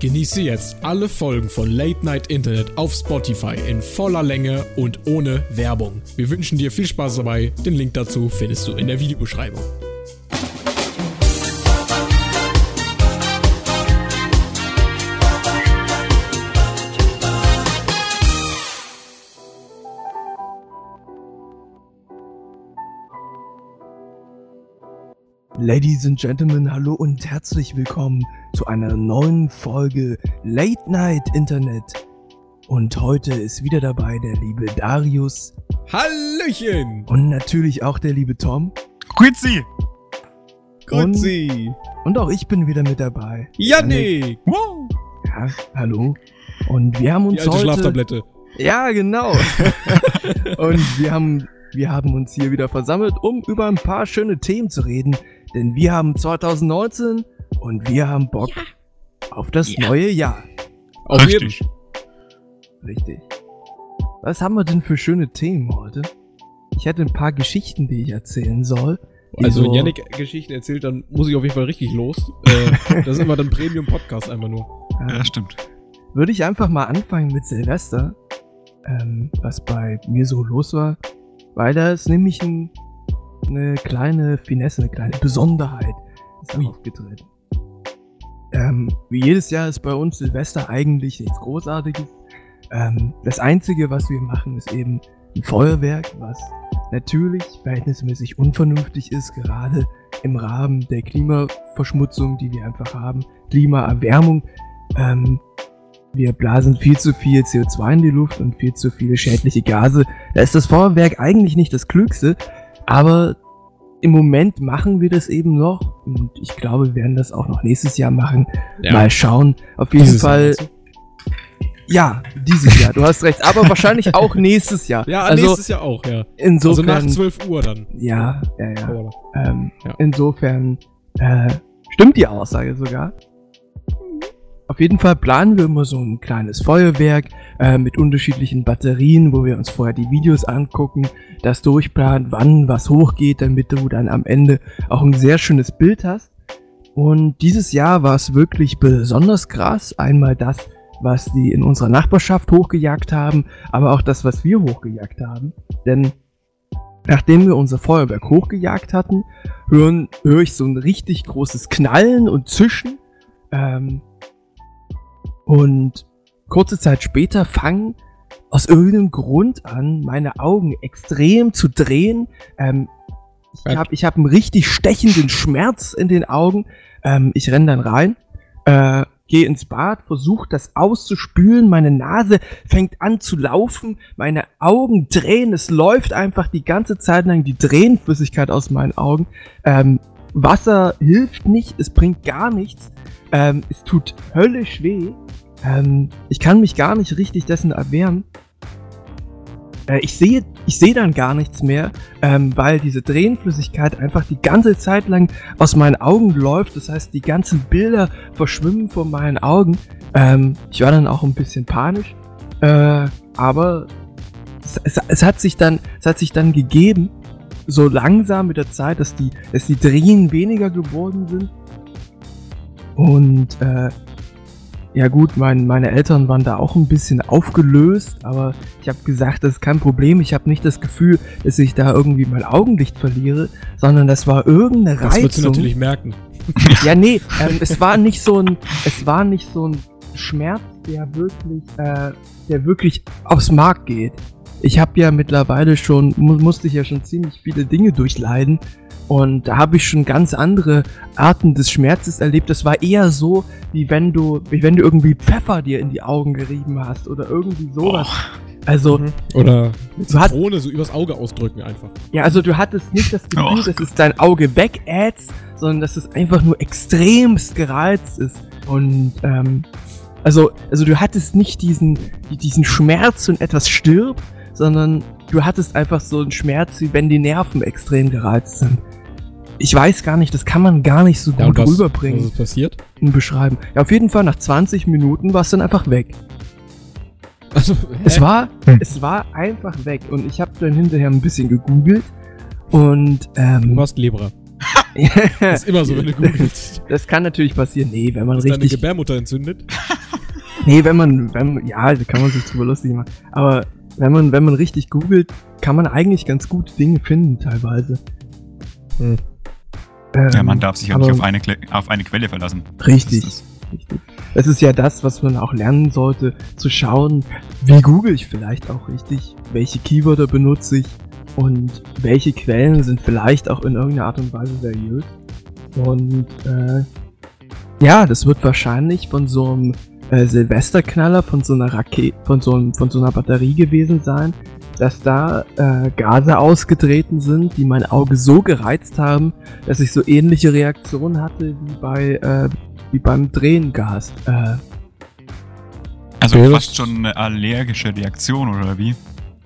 Genieße jetzt alle Folgen von Late Night Internet auf Spotify in voller Länge und ohne Werbung. Wir wünschen dir viel Spaß dabei. Den Link dazu findest du in der Videobeschreibung. Ladies and Gentlemen, hallo und herzlich willkommen zu einer neuen Folge Late Night Internet. Und heute ist wieder dabei der liebe Darius Hallöchen! und natürlich auch der liebe Tom. Grüezi! Grüezi! Und auch ich bin wieder mit dabei. Yannick! Wow! Ja, hallo. Und wir haben Die uns alte heute... Schlaftablette. Ja, genau. und wir haben, wir haben uns hier wieder versammelt, um über ein paar schöne Themen zu reden. Denn wir haben 2019 und wir haben Bock auf das Ja. neue Jahr. Auf jeden Richtig. Richtig. Was haben wir denn für schöne Themen heute? Ich hätte ein paar Geschichten, die ich erzählen soll. Also, wenn Yannick Geschichten erzählt, dann muss ich auf jeden Fall richtig los. Äh, das ist immer dann Premium-Podcast einfach nur. äh, Ja, stimmt. Würde ich einfach mal anfangen mit Silvester, ähm, was bei mir so los war, weil da ist nämlich ein, eine kleine Finesse, eine kleine Besonderheit ist Ui. aufgetreten. Ähm, wie jedes Jahr ist bei uns Silvester eigentlich nichts Großartiges. Ähm, das Einzige, was wir machen, ist eben ein Feuerwerk, was natürlich verhältnismäßig unvernünftig ist, gerade im Rahmen der Klimaverschmutzung, die wir einfach haben, Klimaerwärmung. Ähm, wir blasen viel zu viel CO2 in die Luft und viel zu viele schädliche Gase. Da ist das Feuerwerk eigentlich nicht das Klügste, aber im Moment machen wir das eben noch und ich glaube, wir werden das auch noch nächstes Jahr machen. Mal schauen. Auf jeden Dieses Fall, ja, dieses Jahr, du hast recht, aber wahrscheinlich auch nächstes Jahr. Ja, also nächstes Jahr auch, ja. Also insofern, nach 12 Uhr dann. ja, ja, ja. Ähm, Ja. Insofern äh, stimmt die Aussage sogar. Auf jeden Fall planen wir immer so ein kleines Feuerwerk äh, mit unterschiedlichen Batterien, wo wir uns vorher die Videos angucken, das durchplanen, wann was hochgeht, damit du dann am Ende auch ein sehr schönes Bild hast. Und dieses Jahr war es wirklich besonders krass. Einmal das, was die in unserer Nachbarschaft hochgejagt haben, aber auch das, was wir hochgejagt haben. Denn nachdem wir unser Feuerwerk hochgejagt hatten, hören, höre ich so ein richtig großes Knallen und Zischen. Ähm, und kurze Zeit später fangen aus irgendeinem Grund an, meine Augen extrem zu drehen. Ähm, ich habe ich hab einen richtig stechenden Schmerz in den Augen. Ähm, ich renn dann rein, äh, gehe ins Bad, versuche das auszuspülen. Meine Nase fängt an zu laufen, meine Augen drehen. Es läuft einfach die ganze Zeit lang die Tränenflüssigkeit aus meinen Augen. Ähm, Wasser hilft nicht, es bringt gar nichts. Ähm, es tut höllisch weh. Ähm, ich kann mich gar nicht richtig dessen erwehren. Äh, ich sehe ich sehe dann gar nichts mehr, ähm, weil diese Tränenflüssigkeit einfach die ganze Zeit lang aus meinen Augen läuft. Das heißt, die ganzen Bilder verschwimmen vor meinen Augen. Ähm, ich war dann auch ein bisschen panisch, äh, aber es, es, es hat sich dann es hat sich dann gegeben, so langsam mit der Zeit, dass die dass die Tränen weniger geworden sind. Und äh, ja gut, mein, meine Eltern waren da auch ein bisschen aufgelöst, aber ich habe gesagt, das ist kein Problem. Ich habe nicht das Gefühl, dass ich da irgendwie mein Augenlicht verliere, sondern das war irgendeine Das würdest du Reizung. natürlich merken. Ja, nee, ähm, es war nicht so ein, es war nicht so ein Schmerz, der wirklich, äh, der wirklich aufs Mark geht. Ich habe ja mittlerweile schon, mu musste ich ja schon ziemlich viele Dinge durchleiden und da habe ich schon ganz andere Arten des Schmerzes erlebt. Das war eher so, wie wenn du, wie wenn du irgendwie Pfeffer dir in die Augen gerieben hast oder irgendwie sowas. Also, Mhm. Oder Zitrone so übers Auge ausdrücken einfach. Ja, also du hattest nicht das Gefühl, Och dass es dein Auge wegätzt, sondern dass es einfach nur extremst gereizt ist. Und ähm, also, also du hattest nicht diesen, diesen Schmerz und etwas stirbt, sondern du hattest einfach so einen Schmerz, wie wenn die Nerven extrem gereizt sind. Ich weiß gar nicht, das kann man gar nicht so Ja, gut was, rüberbringen was ist passiert? und beschreiben. Ja, auf jeden Fall nach 20 Minuten war es dann einfach weg. Also, Es war, Hm. es war einfach weg und ich habe dann hinterher ein bisschen gegoogelt und Du ähm, warst Lebra. Das ist immer so, wenn du googelst. Das kann natürlich passieren. Nee, wenn man Ist deine richtig. Gebärmutter entzündet? Nee, wenn man, wenn man, ja, da kann man sich drüber lustig machen. Aber wenn man, wenn man richtig googelt, kann man eigentlich ganz gute Dinge finden, teilweise. Hm. Ähm, Ja, man darf sich ja aber- nicht auf eine, auf eine Quelle verlassen. Richtig, Das ist richtig. Das ist ja das, was man auch lernen sollte, zu schauen, wie google ich vielleicht auch richtig, welche Keywörter benutze ich und welche Quellen sind vielleicht auch in irgendeiner Art und Weise seriös. Und äh, ja, das wird wahrscheinlich von so einem äh, Silvesterknaller, von so einer Rakete, von so, einem, von so einer Batterie gewesen sein, dass da äh, Gase ausgetreten sind, die mein Auge so gereizt haben, dass ich so ähnliche Reaktionen hatte wie bei äh, wie beim Drehengas. Äh, Also Okay, fast schon eine allergische Reaktion, oder wie?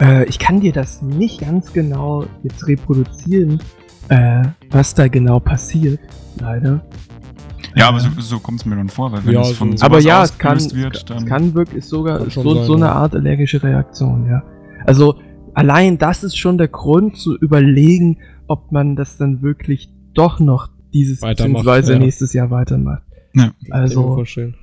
äh, ich kann dir das nicht ganz genau jetzt reproduzieren, äh, was da genau passiert, leider. Ja, aber so, so kommt es mir dann vor, weil wenn Ja, es von so- sowas aber ja, es kann, ausgelöst wird, es dann... kann wirklich sogar so, sein, so eine ja. Art allergische Reaktion, ja. Also allein das ist schon der Grund zu überlegen, ob man das dann wirklich doch noch dieses Weitermacht, beziehungsweise ja. nächstes Jahr weitermacht. Ja. Ich Also vorstellen.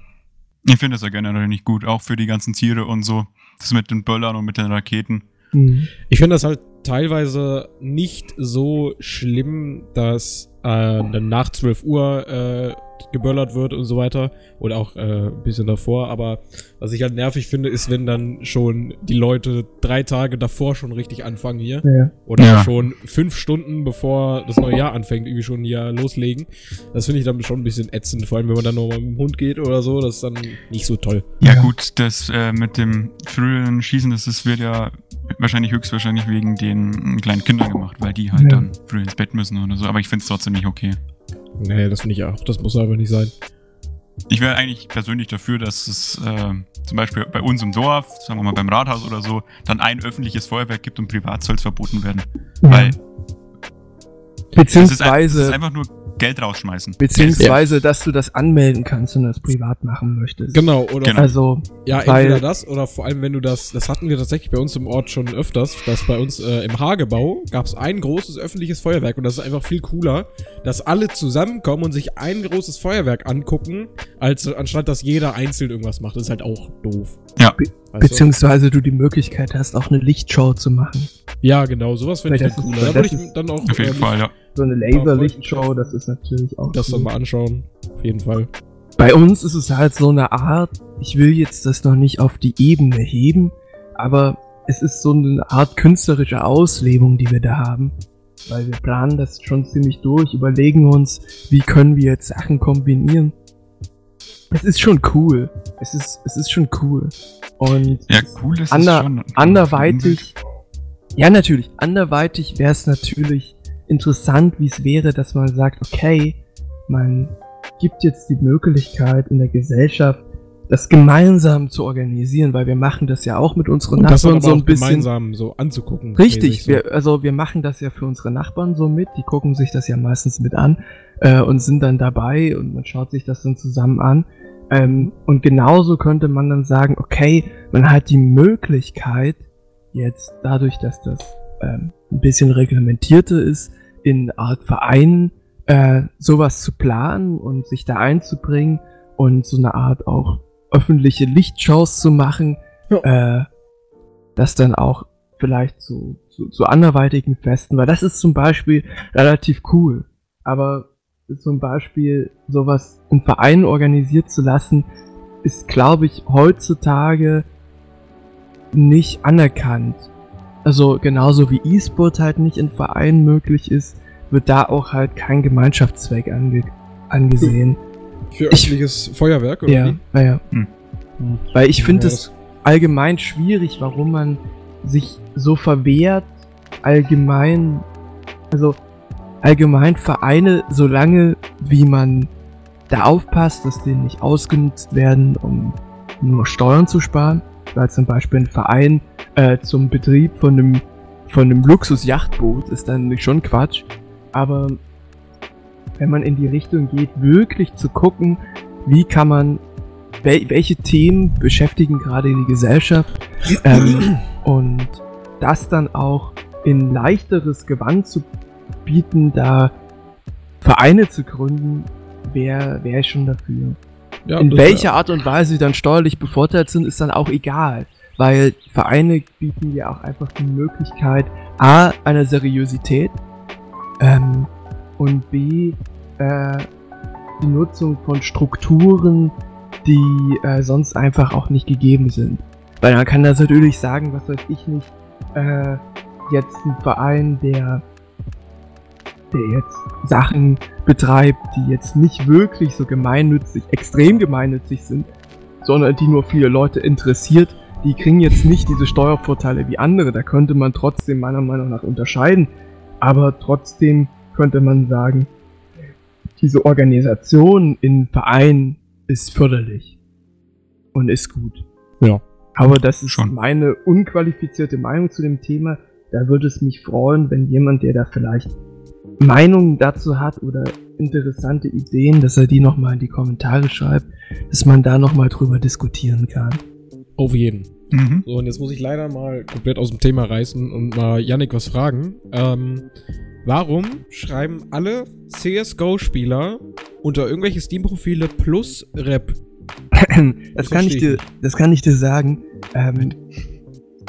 Ich finde das ja generell nicht gut, auch für die ganzen Tiere und so. Das mit den Böllern und mit den Raketen. mh. Ich finde das halt teilweise nicht so schlimm, dass äh, dann nach 12 Uhr äh, geböllert wird und so weiter. Oder auch äh, ein bisschen davor. Aber was ich halt nervig finde, ist, wenn dann schon die Leute drei Tage davor schon richtig anfangen hier. ja. Oder Ja. schon fünf Stunden bevor das neue Jahr anfängt, irgendwie schon hier loslegen. Das finde ich dann schon ein bisschen ätzend, vor allem wenn man dann nochmal mit dem Hund geht oder so. Das ist dann nicht so toll. Ja, gut, das äh, mit dem früheren Schießen, das ist, wird ja wahrscheinlich höchstwahrscheinlich wegen den kleinen Kindern gemacht, weil die halt Ja. dann früh ins Bett müssen oder so. Aber ich finde es trotzdem nicht okay. Nee, das finde ich auch. Das muss aber nicht sein. Ich wäre eigentlich persönlich dafür, dass es äh, zum Beispiel bei uns im Dorf, sagen wir mal beim Rathaus oder so, dann ein öffentliches Feuerwerk gibt und privat soll es verboten werden. Weil das ist, ein, beziehungsweise ist einfach nur Geld rausschmeißen. Beziehungsweise, dass du das anmelden kannst und das privat machen möchtest. Genau, oder Genau. Also, Ja, entweder das oder vor allem, wenn du das, das hatten wir tatsächlich bei uns im Ort schon öfters, dass bei uns äh, im Hagebau gab es ein großes öffentliches Feuerwerk und das ist einfach viel cooler, dass alle zusammenkommen und sich ein großes Feuerwerk angucken, als anstatt dass jeder einzeln irgendwas macht. Das ist halt auch doof. Ja. Be- Weißt du? beziehungsweise du die Möglichkeit hast, auch eine Lichtshow zu machen. Ja, genau, sowas finde ich dann cooler. Da würde ich dann auch Auf jeden äh, Fall, ja. So eine Laserlichtshow, das ist natürlich auch. das cool. mal anschauen. Auf jeden Fall. Bei uns ist es halt so eine Art, ich will jetzt das noch nicht auf die Ebene heben, aber es ist so eine Art künstlerische Auslebung, die wir da haben. Weil wir planen das schon ziemlich durch, überlegen uns, wie können wir jetzt Sachen kombinieren. Es ist schon cool. Es ist, es ist schon cool. Und Ja, cool ist Ander- es schon. anderweitig, ja natürlich, anderweitig wäre es natürlich interessant, wie es wäre, dass man sagt, okay, man gibt jetzt die Möglichkeit in der Gesellschaft, das gemeinsam zu organisieren, weil wir machen das ja auch mit unseren Und das Nachbarn aber so ein bisschen. gemeinsam so anzugucken. Richtig, so. wir, also wir machen das ja für unsere Nachbarn so mit, die gucken sich das ja meistens mit an äh, und sind dann dabei und man schaut sich das dann zusammen an. Ähm, und genauso könnte man dann sagen, okay, man hat die Möglichkeit, jetzt dadurch, dass das ähm, ein bisschen reglementierter ist, in Art Vereinen äh, sowas zu planen und sich da einzubringen und so eine Art auch öffentliche Lichtshows zu machen, äh, das dann auch vielleicht zu, zu, zu anderweitigen Festen, weil das ist zum Beispiel relativ cool. Aber zum Beispiel sowas im Verein organisiert zu lassen, ist, glaube ich, heutzutage nicht anerkannt. Also genauso wie E-Sport halt nicht in Vereinen möglich ist, wird da auch halt kein Gemeinschaftszweck ange angesehen. Für Ich- öffentliches Feuerwerk, oder Ja, wie? naja. Hm. Weil ich finde Ja, es allgemein schwierig, warum man sich so verwehrt, allgemein, also allgemein Vereine, solange wie man da aufpasst, dass die nicht ausgenutzt werden, um nur Steuern zu sparen, weil zum Beispiel ein Verein äh, zum Betrieb von einem von einem Luxus-Yachtboot ist dann schon Quatsch, aber wenn man in die Richtung geht, wirklich zu gucken, wie kann man wel welche Themen beschäftigen gerade die Gesellschaft ähm, und das dann auch in leichteres Gewand zu bieten, da Vereine zu gründen, wäre wär schon dafür. Ja, In welcher Art und Weise sie dann steuerlich bevorteilt sind, ist dann auch egal. Weil Vereine bieten ja auch einfach die Möglichkeit, A, einer Seriosität ähm, und B, äh, die Nutzung von Strukturen, die äh, sonst einfach auch nicht gegeben sind. Weil man kann das natürlich sagen, was weiß ich nicht, äh, jetzt ein Verein, der, der jetzt Sachen betreibt, die jetzt nicht wirklich so gemeinnützig, extrem gemeinnützig sind, sondern die nur viele Leute interessiert, die kriegen jetzt nicht diese Steuervorteile wie andere. Da könnte man trotzdem meiner Meinung nach unterscheiden. Aber trotzdem könnte man sagen, diese Organisation in Vereinen ist förderlich. Und ist gut. Ja. Aber das ist Schon. meine unqualifizierte Meinung zu dem Thema. Da würde es mich freuen, wenn jemand, der da vielleicht Meinungen dazu hat oder interessante Ideen, dass er die nochmal in die Kommentare schreibt, dass man da nochmal drüber diskutieren kann. Auf jeden. Mhm. So, und jetzt muss ich leider mal komplett aus dem Thema reißen und mal Yannick was fragen. Ähm, warum schreiben alle CSGO-Spieler unter irgendwelche Steam-Profile plus Rap? das, kann ich dir, das kann ich dir sagen. Ähm,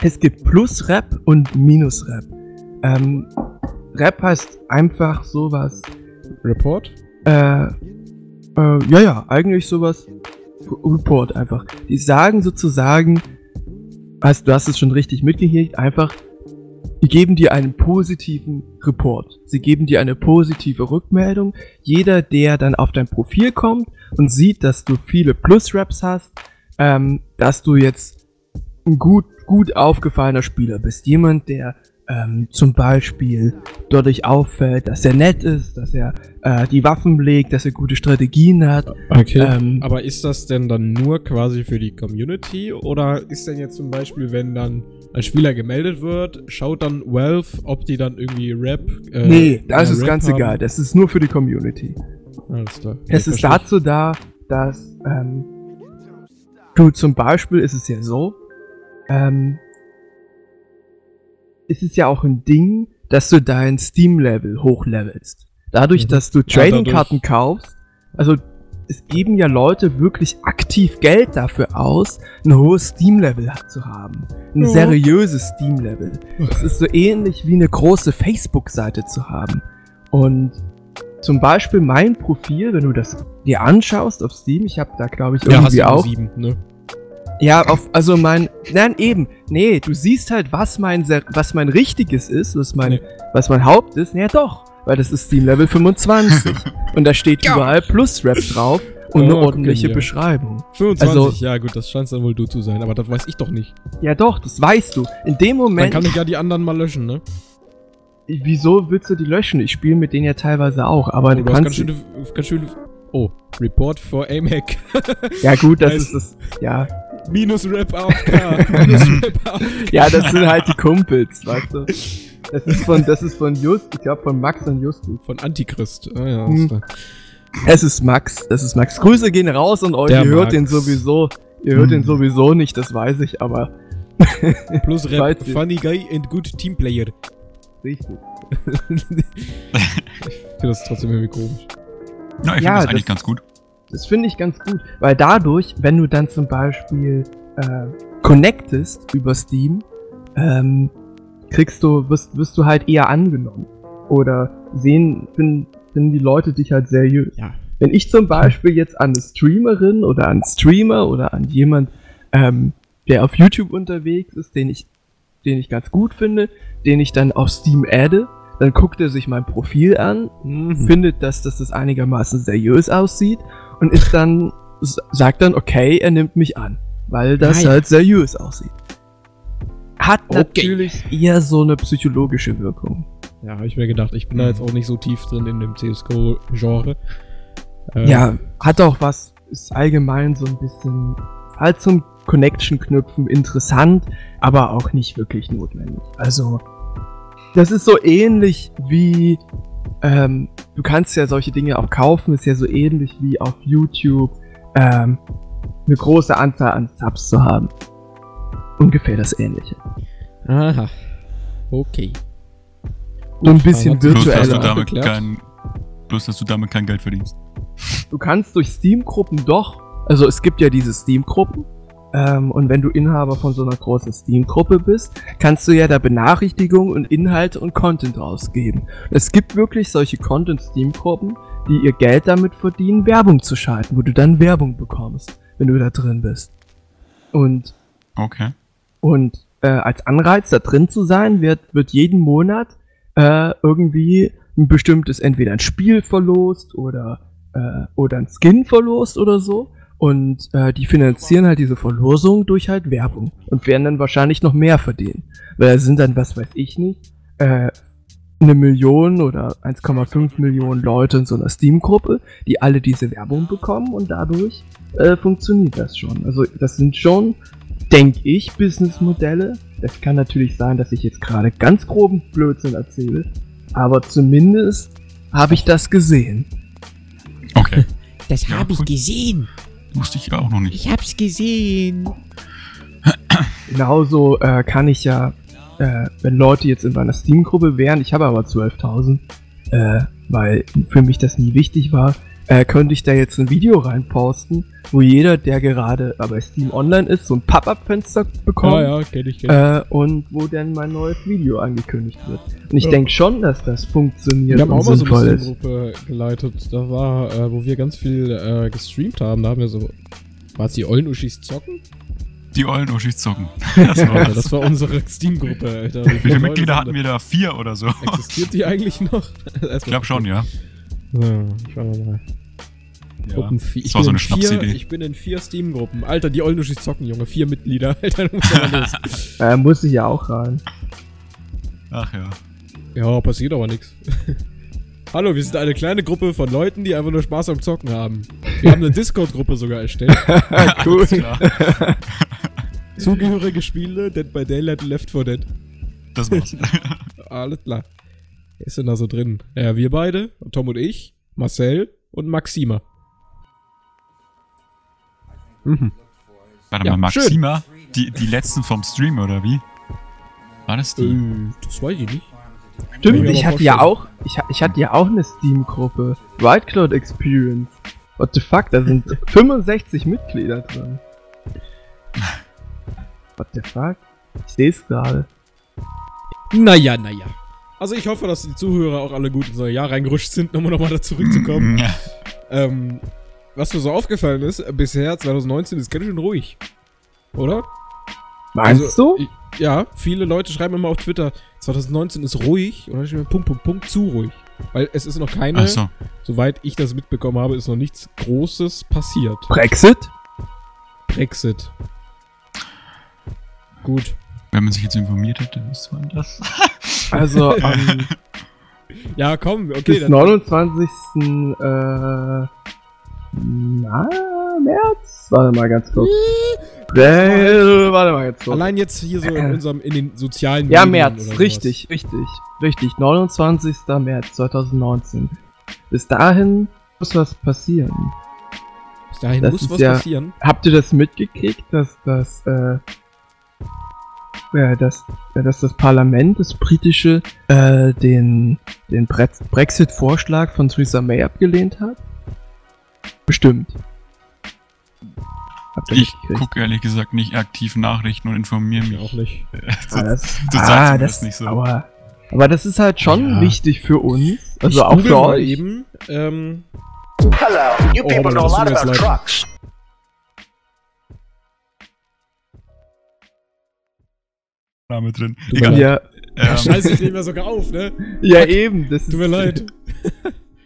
es gibt Plus-Rap und Minus-Rap. Ähm, Rap heißt einfach sowas. Report? Äh, äh, ja, ja, eigentlich sowas. Report einfach. Die sagen sozusagen, weißt, du hast es schon richtig mitgehegt, einfach, die geben dir einen positiven Report. Sie geben dir eine positive Rückmeldung. Jeder, der dann auf dein Profil kommt und sieht, dass du viele Plus-Raps hast, ähm, dass du jetzt ein gut, gut aufgefallener Spieler bist. Jemand, der ähm, zum Beispiel dadurch auffällt, dass er nett ist, dass er äh, die Waffen legt, dass er gute Strategien hat. Okay. Ähm, Aber ist das denn dann nur quasi für die Community? Oder ist denn jetzt zum Beispiel, wenn dann ein Spieler gemeldet wird, schaut dann Valve, ob die dann irgendwie Rap. Äh, nee, das ist Rap ganz haben? egal. Das ist nur für die Community. Alles klar. Es ist dazu da, dass ähm, du zum Beispiel ist es ja so, ähm, es ist ja auch ein Ding, dass du dein Steam-Level hochlevelst. Dadurch, Mhm. dass du Ja, Trading-Karten kaufst, also es geben ja Leute wirklich aktiv Geld dafür aus, ein hohes Steam-Level zu haben. Ein Ja. seriöses Steam-Level. Das ist so ähnlich wie eine große Facebook-Seite zu haben. Und zum Beispiel mein Profil, wenn du das dir anschaust auf Steam, ich habe da glaube ich Ja, hast irgendwie du nur auch. sieben, ne? Ja, auf, also mein, nein eben, nee, du siehst halt, was mein, was mein richtiges ist, was mein, Nee. was mein Haupt ist, ja doch, weil das ist Steam Level 25 und da steht Ja. überall Plus Rap drauf und Oh, eine ordentliche hier. Beschreibung. 25, Also- ja gut, das scheint dann wohl du zu sein, aber das weiß ich doch nicht. Ja doch, das weißt du. In dem Dann Moment, kann ich ja die anderen mal löschen, ne? wieso willst du die löschen? Ich spiele mit denen ja teilweise auch, aber Oh, du hast ganz kannst, schöne, ganz schöne. Oh, Report for AMAC. ja gut, das ist das, ja, Minus Rap AFK. Minus Rap AFK. ja, das sind halt die Kumpels, weißt du. Das ist von, das ist von Just, ich glaube von Max und Justus. Von Antichrist. Ah ja, Hm. Es ist Max, das ist Max. Grüße gehen raus und euch, Der ihr hört Max. den sowieso. Ihr hört Hm. den sowieso nicht, das weiß ich, aber Plus Rap, funny guy and good teamplayer. richtig. ich finde das trotzdem irgendwie komisch. Ja, ich Ja, finde das das- eigentlich ganz gut. Das finde ich ganz gut, weil dadurch, wenn du dann zum Beispiel äh, connectest über Steam, ähm, kriegst du, wirst, wirst du halt eher angenommen. Oder sehen, finden, finden die Leute dich halt seriös. Ja. Wenn ich zum Beispiel jetzt an eine Streamerin oder an einen Streamer oder an jemand, ähm, der auf YouTube unterwegs ist, den ich, den ich ganz gut finde, den ich dann auf Steam adde, dann guckt er sich mein Profil an, Mhm. findet, dass, dass das einigermaßen seriös aussieht und ist dann, sagt dann, okay, er nimmt mich an, weil das Ah, ja. halt seriös aussieht. Hat Okay. natürlich eher so eine psychologische Wirkung. Ja, habe ich mir gedacht. Ich bin da jetzt auch nicht so tief drin in dem CSGO-Genre. Äh, Ja, hat auch was, ist allgemein so ein bisschen, halt zum Connection knüpfen interessant, aber auch nicht wirklich notwendig. Also, das ist so ähnlich wie, ähm, du kannst ja solche Dinge auch kaufen, ist ja so ähnlich wie auf YouTube, ähm, eine große Anzahl an Subs zu haben. Ungefähr das ähnliche. Aha. Okay. So ein bisschen aber- Bloß, dass virtueller. du damit Abgeklärt. kein, bloß, dass du damit kein Geld verdienst. Du kannst durch Steam-Gruppen doch, also es gibt ja diese Steam-Gruppen, ähm, und wenn du Inhaber von so einer großen Steam-Gruppe bist, kannst du ja da Benachrichtigungen und Inhalte und Content rausgeben. Es gibt wirklich solche Content-Steam-Gruppen, die ihr Geld damit verdienen, Werbung zu schalten, wo du dann Werbung bekommst, wenn du da drin bist. Und, Okay. und äh, als Anreiz da drin zu sein, wird, wird jeden Monat äh, irgendwie ein bestimmtes, entweder ein Spiel verlost oder, äh, oder ein Skin verlost oder so. Und äh, die finanzieren halt diese Verlosung durch halt Werbung und werden dann wahrscheinlich noch mehr verdienen. Weil da sind dann, was weiß ich nicht, äh, eine Million oder 1,5 Millionen Leute in so einer Steam-Gruppe, die alle diese Werbung bekommen und dadurch äh, funktioniert das schon. Also das sind schon, denke ich, Businessmodelle. Es kann natürlich sein, dass ich jetzt gerade ganz groben Blödsinn erzähle, aber zumindest habe ich das gesehen. Okay. Das habe ich gesehen. Wusste ich auch noch nicht. Ich hab's gesehen. Genauso äh, kann ich ja, äh, wenn Leute jetzt in meiner Steam-Gruppe wären, ich habe aber 12.000, äh, weil für mich das nie wichtig war, äh, könnte ich da jetzt ein Video reinposten, wo jeder, der gerade bei Steam Online ist, so ein Pop-Up-Fenster bekommt. Ja, ja, kenn ich, kenn ich. Äh, und wo dann mein neues Video angekündigt wird. Und ich Ja. denke schon, dass das funktioniert Wir haben und auch mal so eine ist. Gruppe geleitet. Da war, äh, wo wir ganz viel äh, gestreamt haben. Da haben wir so. War es die Ollen-Uschis zocken? Die ollen Uschis zocken. Das war Alter, das war unsere Steam-Gruppe, Alter. Wie viele Mitglieder hatten wir da? Vier oder so. Existiert die eigentlich noch? Ich glaube schon, ja. So, schauen wir mal. ja. Gruppen vier. Das war so eine in vier, Schnapsidee. ich bin in vier Steam-Gruppen. Alter, die Olnuschis zocken, Junge. Vier Mitglieder. Alter, du musst aber los. Äh, muss ich ja auch rein. Ach ja. Ja, passiert aber nichts. Hallo, wir sind eine kleine Gruppe von Leuten, die einfach nur Spaß am Zocken haben. Wir haben eine Discord-Gruppe sogar erstellt. cool. Zugehörige Spiele, Dead by Daylight, Left 4 Dead. Das war's. Alles klar. Wer ist denn da so drin? Ja, wir beide, Tom und ich, Marcel und Maxima. Mhm. Warte Ja, mal, schön. Maxima? Die, die letzten vom Stream, oder wie? War das die? Äh, das weiß ich nicht. Stimmt, ich hatte ja auch, ich, ich hatte ja auch eine Steam-Gruppe. White Cloud Experience. What the fuck, da sind 65 Mitglieder drin. What the fuck? Ich sehe es gerade. Naja, naja. Also ich hoffe, dass die Zuhörer auch alle gut ins neue Jahr reingerutscht sind, um nochmal da zurückzukommen. Ja. ähm, was mir so aufgefallen ist, bisher 2019 ist ganz schön ruhig. Oder? Meinst Also, du? ich- Ja, viele Leute schreiben immer auf Twitter, 2019 ist ruhig und dann steht mir Punkt, Punkt, Punkt, zu ruhig. Weil es ist noch keine, so. soweit ich das mitbekommen habe, ist noch nichts Großes passiert. Brexit? Brexit. Gut. Wenn man sich jetzt informiert hätte, wüsste man das. Also am Ja, komm, okay. bis Dann, 29. Äh, na, März? Warte mal ganz kurz. Äh, warte mal ganz kurz. allein jetzt hier so in unserem, in den sozialen Ja, Medien März, richtig, richtig, richtig. 29. März 2019. Bis dahin muss was passieren. Bis dahin Das muss was ja- passieren. Habt ihr das mitgekriegt, dass das, äh, ja, dass, dass das Parlament, das britische, äh, den, den Bre Brexit-Vorschlag von Theresa May abgelehnt hat? Bestimmt. Ich gucke ehrlich gesagt nicht aktiv Nachrichten und informiere Ich mich. auch nicht. Ah, das, das ah, das das nicht so. Aber, aber das ist halt schon Ja. wichtig für uns. Also ich auch für euch. eben. Ähm, Hello, you Oh, people aber know a lot about trucks. Name drin. Egal. Ja, Ähm, scheiße, ich nehme ja sogar auf, ne? ja eben. Das Tut mir ist, leid.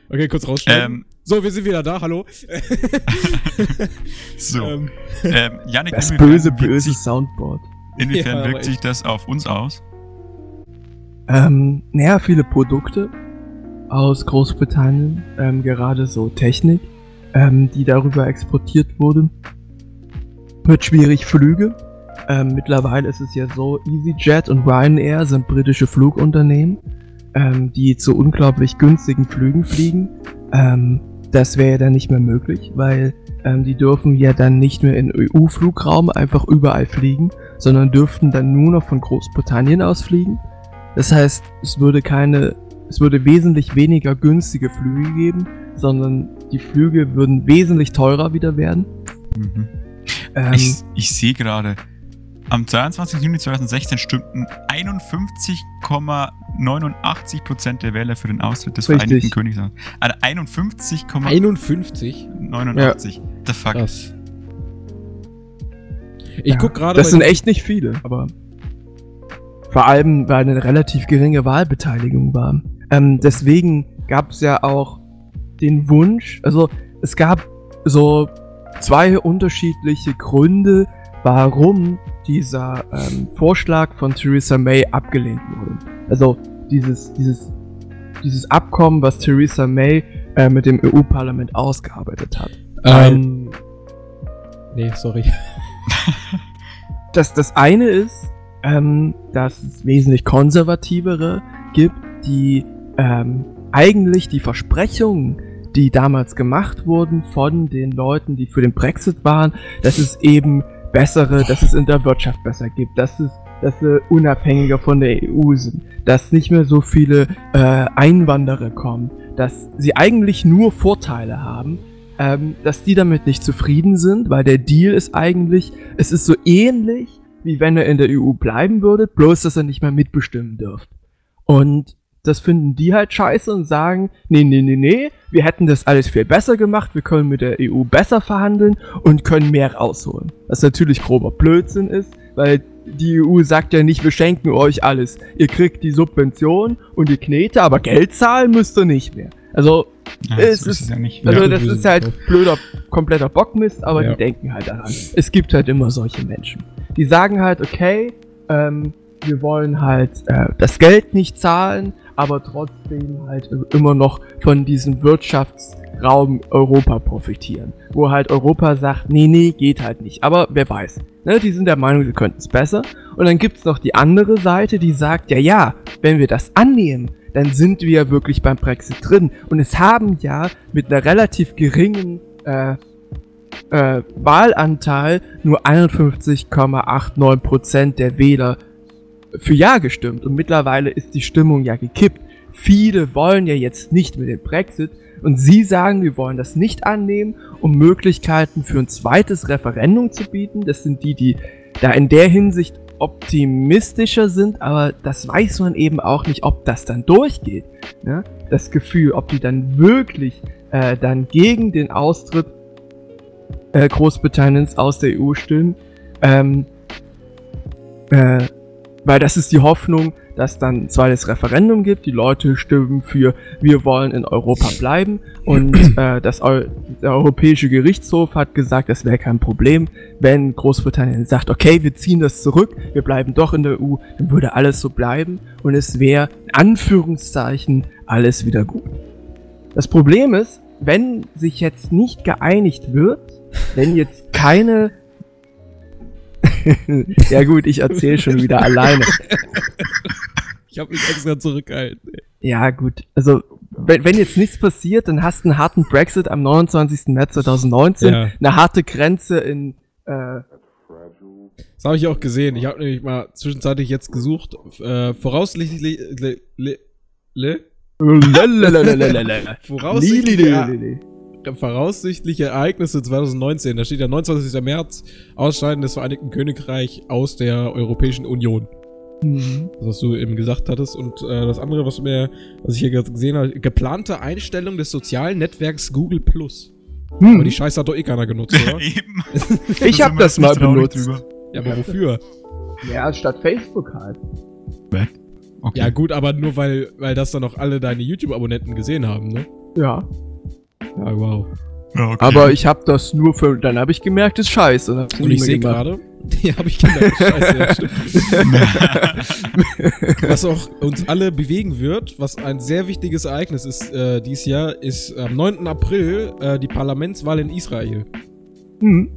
Okay, kurz rausschneiden. ähm, so, wir sind wieder da, hallo. so. Ähm, Ähm, Janik, Das böse, böse sich- Soundboard. Inwiefern Ja, wirkt sich das auf uns aus? Ähm, naja, viele Produkte aus Großbritannien, ähm, gerade so Technik, ähm, die darüber exportiert wurde. Wird schwierig Flüge. Ähm, mittlerweile ist es ja so, EasyJet und Ryanair sind britische Flugunternehmen, ähm, die zu unglaublich günstigen Flügen fliegen. Ähm, das wäre ja dann nicht mehr möglich, weil ähm, die dürfen ja dann nicht mehr in EU-Flugraum einfach überall fliegen, sondern dürften dann nur noch von Großbritannien aus fliegen. Das heißt, es würde keine es würde wesentlich weniger günstige Flüge geben, sondern die Flüge würden wesentlich teurer wieder werden. Mhm. Ähm, Ich, ich sehe gerade, am 22. Juni 2016 stimmten 51,89% der Wähler für den Austritt des Richtig. Vereinigten Königshauses. Also 51,89. 51? The fuck. Krass. Ich ja, guck gerade. Das sind echt nicht viele, aber vor allem, weil eine relativ geringe Wahlbeteiligung war. Ähm, deswegen gab es ja auch den Wunsch, also es gab so zwei unterschiedliche Gründe, warum dieser ähm, Vorschlag von Theresa May abgelehnt wurde. Also dieses, dieses, dieses Abkommen, was Theresa May äh, mit dem EU-Parlament ausgearbeitet hat. Ähm. Nee, sorry. Das, das eine ist, ähm, dass es wesentlich konservativere gibt, die ähm, eigentlich die Versprechungen, die damals gemacht wurden von den Leuten, die für den Brexit waren, dass es eben bessere, dass es in der Wirtschaft besser gibt, dass es dass sie unabhängiger von der EU sind, dass nicht mehr so viele äh, Einwanderer kommen, dass sie eigentlich nur Vorteile haben, ähm, dass die damit nicht zufrieden sind, weil der Deal ist eigentlich, es ist so ähnlich, wie wenn er in der EU bleiben würde, bloß dass er nicht mehr mitbestimmen dürft. Und das finden die halt scheiße und sagen, nee, nee, nee, nee, wir hätten das alles viel besser gemacht, wir können mit der EU besser verhandeln und können mehr rausholen. Was natürlich grober Blödsinn ist, weil die EU sagt ja nicht, wir schenken euch alles. Ihr kriegt die Subvention und die Knete, aber Geld zahlen müsst ihr nicht mehr. Also, Ja, es so ist ist- ja nicht. also Ja, das ist halt blöder, kompletter Bockmist, aber die denken halt daran. Es gibt halt immer solche Menschen. Die sagen halt, okay, ähm, wir wollen halt äh, das Geld nicht zahlen, aber trotzdem halt immer noch von diesem Wirtschaftsraum Europa profitieren. Wo halt Europa sagt, nee, nee, geht halt nicht. Aber wer weiß. Ne, die sind der Meinung, sie könnten es besser. Und dann gibt's noch die andere Seite, die sagt, ja, ja, wenn wir das annehmen, dann sind wir wirklich beim Brexit drin. Und es haben ja mit einer relativ geringen äh, äh, Wahlanteil nur 51,89% der Wähler für Ja gestimmt. Und mittlerweile ist die Stimmung ja gekippt. Viele wollen ja jetzt nicht mit dem Brexit. Und sie sagen, wir wollen das nicht annehmen, um Möglichkeiten für ein zweites Referendum zu bieten. Das sind die, die da in der Hinsicht optimistischer sind, aber das weiß man eben auch nicht, ob das dann durchgeht. Ne? Das Gefühl, ob die dann wirklich äh, dann gegen den Austritt äh, Großbritanniens aus der EU stimmen. Ähm, äh, weil das ist die Hoffnung, dass dann ein zweites Referendum gibt. Die Leute stimmen für, wir wollen in Europa bleiben. Und äh, das Eu der Europäische Gerichtshof hat gesagt, das wäre kein Problem, wenn Großbritannien sagt, okay, wir ziehen das zurück, wir bleiben doch in der EU, dann würde alles so bleiben und es wäre in Anführungszeichen alles wieder gut. Das Problem ist, wenn sich jetzt nicht geeinigt wird, wenn jetzt keine ja gut, ich erzähle schon wieder alleine. Ich habe mich extra zurückgehalten. Ja gut, also wenn, wenn jetzt nichts passiert, dann hast du einen harten Brexit am 29. März 2019, Ja. eine harte Grenze in äh, Das habe ich auch gesehen. Ich habe nämlich mal zwischenzeitlich jetzt gesucht. Äh, voraussichtlich. Le, le, le, Lalalalalalala. voraussichtliche, Ereignisse 2019. Da steht ja 29. März. Ausscheiden des Vereinigten Königreich aus der Europäischen Union. Mhm. Das, was du eben gesagt hattest. Und äh, das andere, was, mir, was ich hier ge- gesehen habe, geplante Einstellung des sozialen Netzwerks Google Plus. Aber Hm. die Scheiße hat doch eh keiner genutzt, oder? Eben. Ich hab das mal benutzt. drüber. ja, aber wofür? Ja, statt Facebook halt. Okay. Ja, gut, aber nur weil, weil das dann noch alle deine YouTube-Abonnenten gesehen haben, ne? Ja. Ja, wow. Ja, okay. Aber ich hab das nur für. Dann habe ich gemerkt, ist scheiße. Und ich sehe gerade, die habe ich gemerkt. Scheiße, ja, stimmt. Was auch uns alle bewegen wird, was ein sehr wichtiges Ereignis ist äh, dieses Jahr, ist am 9. April äh, die Parlamentswahl in Israel. Hm.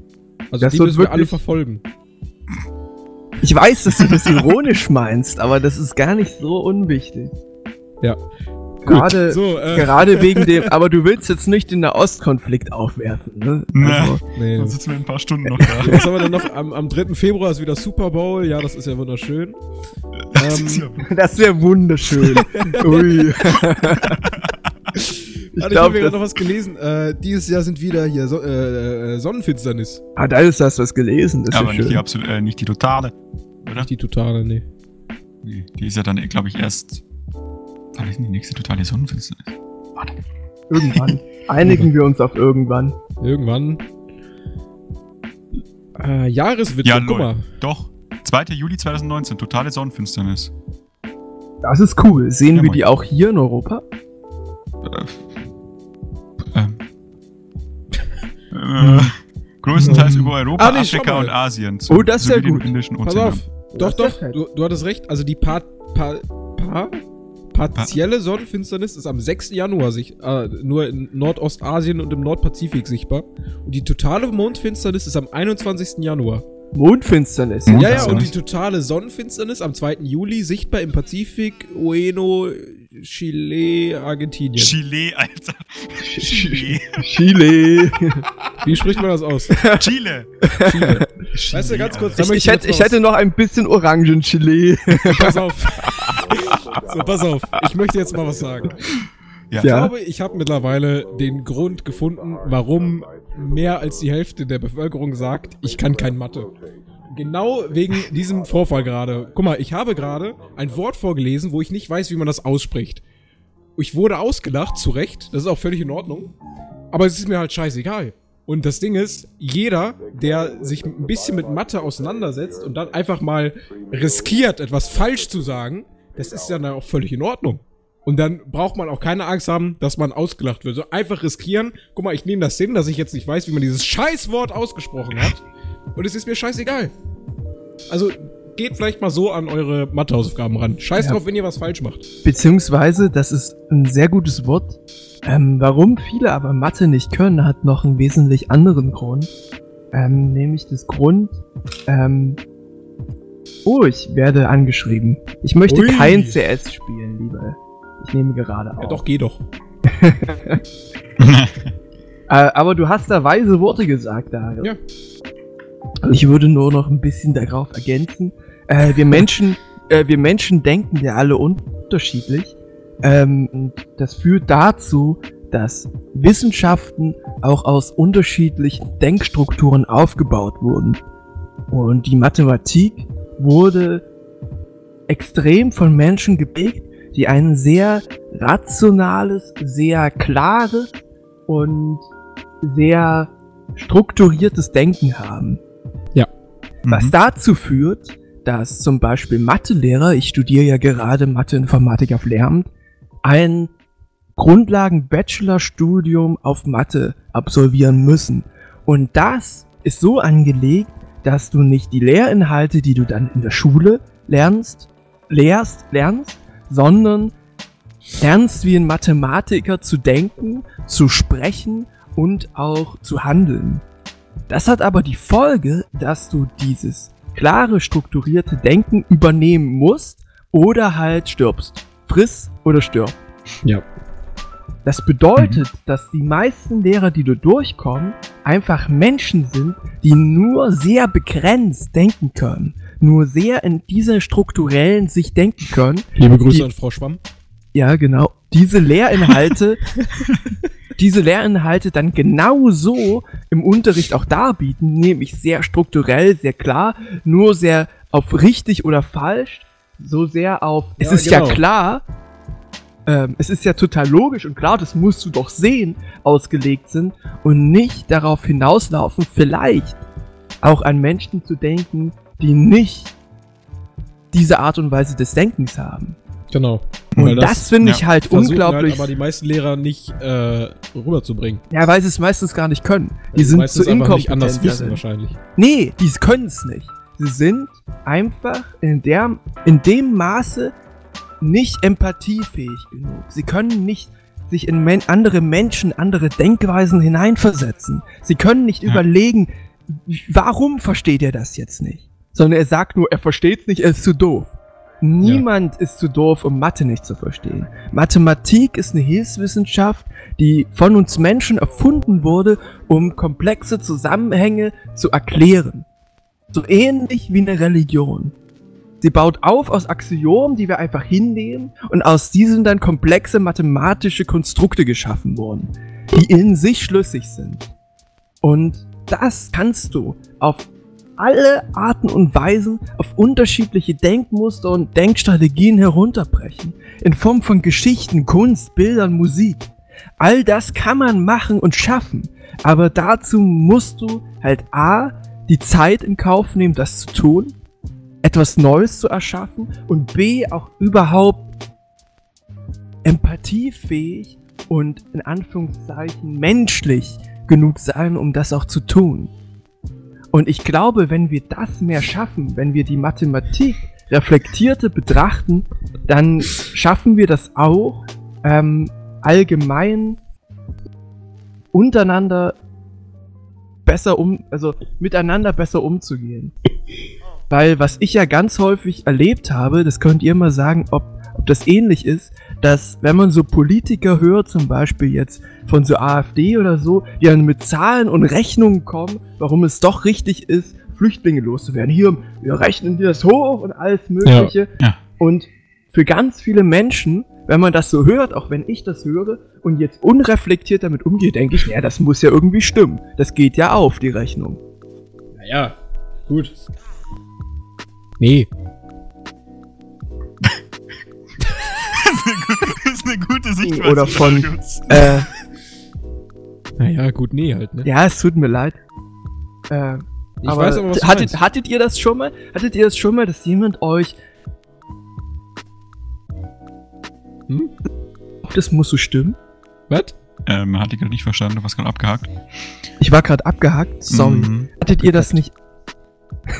Also Das die wird müssen wir alle verfolgen. Ich weiß, dass du das ironisch meinst, aber das ist gar nicht so unwichtig. Gerade, So, äh, gerade wegen dem, aber du willst jetzt nicht den Nahostkonflikt aufwerfen, ne? Nee. Also, nee. Dann sitzen wir in ein paar Stunden noch da. Was haben wir denn noch? Am, am 3. Februar ist wieder Super Bowl. Ja, das ist ja wunderschön. Das ist Ähm, ja- das wäre wunderschön. Ui. ich Ich habe glaube, gerade das, noch was gelesen. Äh, dieses Jahr sind wieder hier so, äh, äh, Sonnenfinsternis. ah, da ist das was gelesen, das ist aber ja nicht die, absolut, äh, nicht die totale. Oder? Nicht die totale, nee. Nee, die ist ja dann, glaube ich, erst. Wann ist denn die nächste totale Sonnenfinsternis? Warte. Irgendwann. Einigen wir uns auf irgendwann. Irgendwann. Äh, Jahreswitwe, Ja, guck mal. Doch. 2. Juli 2019, totale Sonnenfinsternis. Das ist cool. Sehen Ja, wir moin. die auch hier in Europa? Äh, ähm. äh, größtenteils Ähm. über Europa, Ah, nee, Afrika und Asien. Oh, das ist ja den gut. Indischen Pass Ozean. auf. Doch, doch, du, du hattest recht. Also die pa pa pa partielle Sonnenfinsternis ist am 6. Januar sich, äh, nur in Nordostasien und im Nordpazifik sichtbar. Und die totale Mondfinsternis ist am 21. Januar. Mondfinsternis. Ja, ja, und die totale Sonnenfinsternis am 2. Juli sichtbar im Pazifik, Ueno, Chile, Argentinien. Chile, Alter. Chile. Chile. Wie spricht man das aus? Chile. Chile. Chile, Weißt du, ganz kurz, Ich, ich, hätte, ich noch hätte noch ein bisschen Orangenchili. was- Pass auf. So, pass auf. Ich möchte jetzt mal was sagen. Ja. Ich glaube, ich habe mittlerweile den Grund gefunden, warum mehr als die Hälfte der Bevölkerung sagt, ich kann kein Mathe. Genau wegen diesem Vorfall gerade. Guck mal, ich habe gerade ein Wort vorgelesen, wo ich nicht weiß, wie man das ausspricht. Ich wurde ausgelacht, zu Recht, das ist auch völlig in Ordnung. Aber es ist mir halt scheißegal. Und das Ding ist, jeder, der sich ein bisschen mit Mathe auseinandersetzt und dann einfach mal riskiert, etwas falsch zu sagen, das ist ja dann auch völlig in Ordnung. Und dann braucht man auch keine Angst haben, dass man ausgelacht wird. So einfach riskieren. Guck mal, ich nehme das hin, dass ich jetzt nicht weiß, wie man dieses Scheißwort ausgesprochen hat. Und es ist mir scheißegal. Also geht vielleicht mal so an eure Mathehausaufgaben ran. Scheiß Ja. drauf, wenn ihr was falsch macht. Beziehungsweise, das ist ein sehr gutes Wort. Ähm, warum viele aber Mathe nicht können, hat noch einen wesentlich anderen Grund. Ähm, nämlich das Grund, ähm, oh, ich werde angeschrieben. Ich möchte Ui. kein CS spielen, lieber. Ich nehme gerade auf. Ja, doch, geh doch. Äh, aber du hast da weise Worte gesagt, Dario. Ja. Ich würde nur noch ein bisschen darauf ergänzen. Äh, wir Menschen, äh, wir Menschen denken ja alle unterschiedlich. Ähm, das führt dazu, dass Wissenschaften auch aus unterschiedlichen Denkstrukturen aufgebaut wurden. Und die Mathematik wurde extrem von Menschen geprägt, die ein sehr rationales, sehr klares und sehr strukturiertes Denken haben. Was Mhm. dazu führt, dass zum Beispiel Mathelehrer, ich studiere ja gerade Matheinformatik auf Lehramt, ein Grundlagen-Bachelorstudium auf Mathe absolvieren müssen. Und das ist so angelegt, dass du nicht die Lehrinhalte, die du dann in der Schule lernst, lehrst, lernst, sondern lernst wie ein Mathematiker zu denken, zu sprechen und auch zu handeln. Das hat aber die Folge, dass du dieses klare, strukturierte Denken übernehmen musst oder halt stirbst. Friss oder stirb. Ja. Das bedeutet, dass die meisten Lehrer, die du durchkommen, einfach Menschen sind, die nur sehr begrenzt denken können. Nur sehr in dieser strukturellen Sicht denken können. Liebe Grüße Die- an Frau Schwamm. Ja, genau. Diese Lehrinhalte, diese Lehrinhalte dann genau so im Unterricht auch darbieten, nämlich sehr strukturell, sehr klar, nur sehr auf richtig oder falsch, so sehr auf, es Ja, ist ja genau. klar, ähm, es ist ja total logisch und klar, das musst du doch sehen, ausgelegt sind und nicht darauf hinauslaufen, vielleicht auch an Menschen zu denken, die nicht diese Art und Weise des Denkens haben. Genau. Und Weil das, finde ja, ich halt versuchen unglaublich. Halt aber die meisten Lehrer nicht äh, rüberzubringen. ja, weil sie es meistens gar nicht können. Die sind zu einfach inkompetent. nicht anders wissen wahrscheinlich. Nee, die können es nicht. Sie sind einfach in, der, in dem Maße nicht empathiefähig genug. Sie können nicht sich in men andere Menschen, andere Denkweisen hineinversetzen. Sie können nicht Ja. überlegen, warum versteht er das jetzt nicht? Sondern er sagt nur, er versteht's nicht, er ist zu doof. Niemand ist zu doof, um Mathe nicht zu verstehen. Mathematik ist eine Hilfswissenschaft, die von uns Menschen erfunden wurde, um komplexe Zusammenhänge zu erklären. So ähnlich wie eine Religion. Sie baut auf aus Axiomen, die wir einfach hinnehmen, und aus diesen dann komplexe mathematische Konstrukte geschaffen wurden, die in sich schlüssig sind. Und das kannst du auf alle Arten und Weisen auf unterschiedliche Denkmuster und Denkstrategien herunterbrechen. In Form von Geschichten, Kunst, Bildern, Musik. All das kann man machen und schaffen. Aber dazu musst du halt A, die Zeit in Kauf nehmen, das zu tun, etwas Neues zu erschaffen und B, auch überhaupt empathiefähig und in Anführungszeichen menschlich genug sein, um das auch zu tun. Und ich glaube, wenn wir das mehr schaffen, wenn wir die Mathematik reflektierte betrachten, dann schaffen wir das auch ähm, allgemein untereinander besser um, also miteinander besser umzugehen. Weil was ich ja ganz häufig erlebt habe, das könnt ihr mal sagen, ob, ob das ähnlich ist, dass wenn man so Politiker hört, zum Beispiel jetzt von so AfD oder so, die dann mit Zahlen und Rechnungen kommen, warum es doch richtig ist, Flüchtlinge loszuwerden. Hier, wir rechnen dir das hoch und alles Mögliche. Ja, ja. Und für ganz viele Menschen, wenn man das so hört, auch wenn ich das höre und jetzt unreflektiert damit umgehe, denke ich, naja, das muss ja irgendwie stimmen. Das geht ja auf, die Rechnung. Naja, gut. Nee. das ist eine gute Sichtweise. Oder von-. Äh, Naja, gut, nee halt, ne? ja, es tut mir leid. Äh, ich aber weiß aber, was hattet, hattet ihr das schon mal? Hattet ihr das schon mal, dass jemand euch Hm? das muss so stimmen? Was? Ähm, hatte ich gerade nicht verstanden, du warst gerade abgehakt. Ich war gerade abgehackt, sorry. Mhm. Hattet ihr das nicht?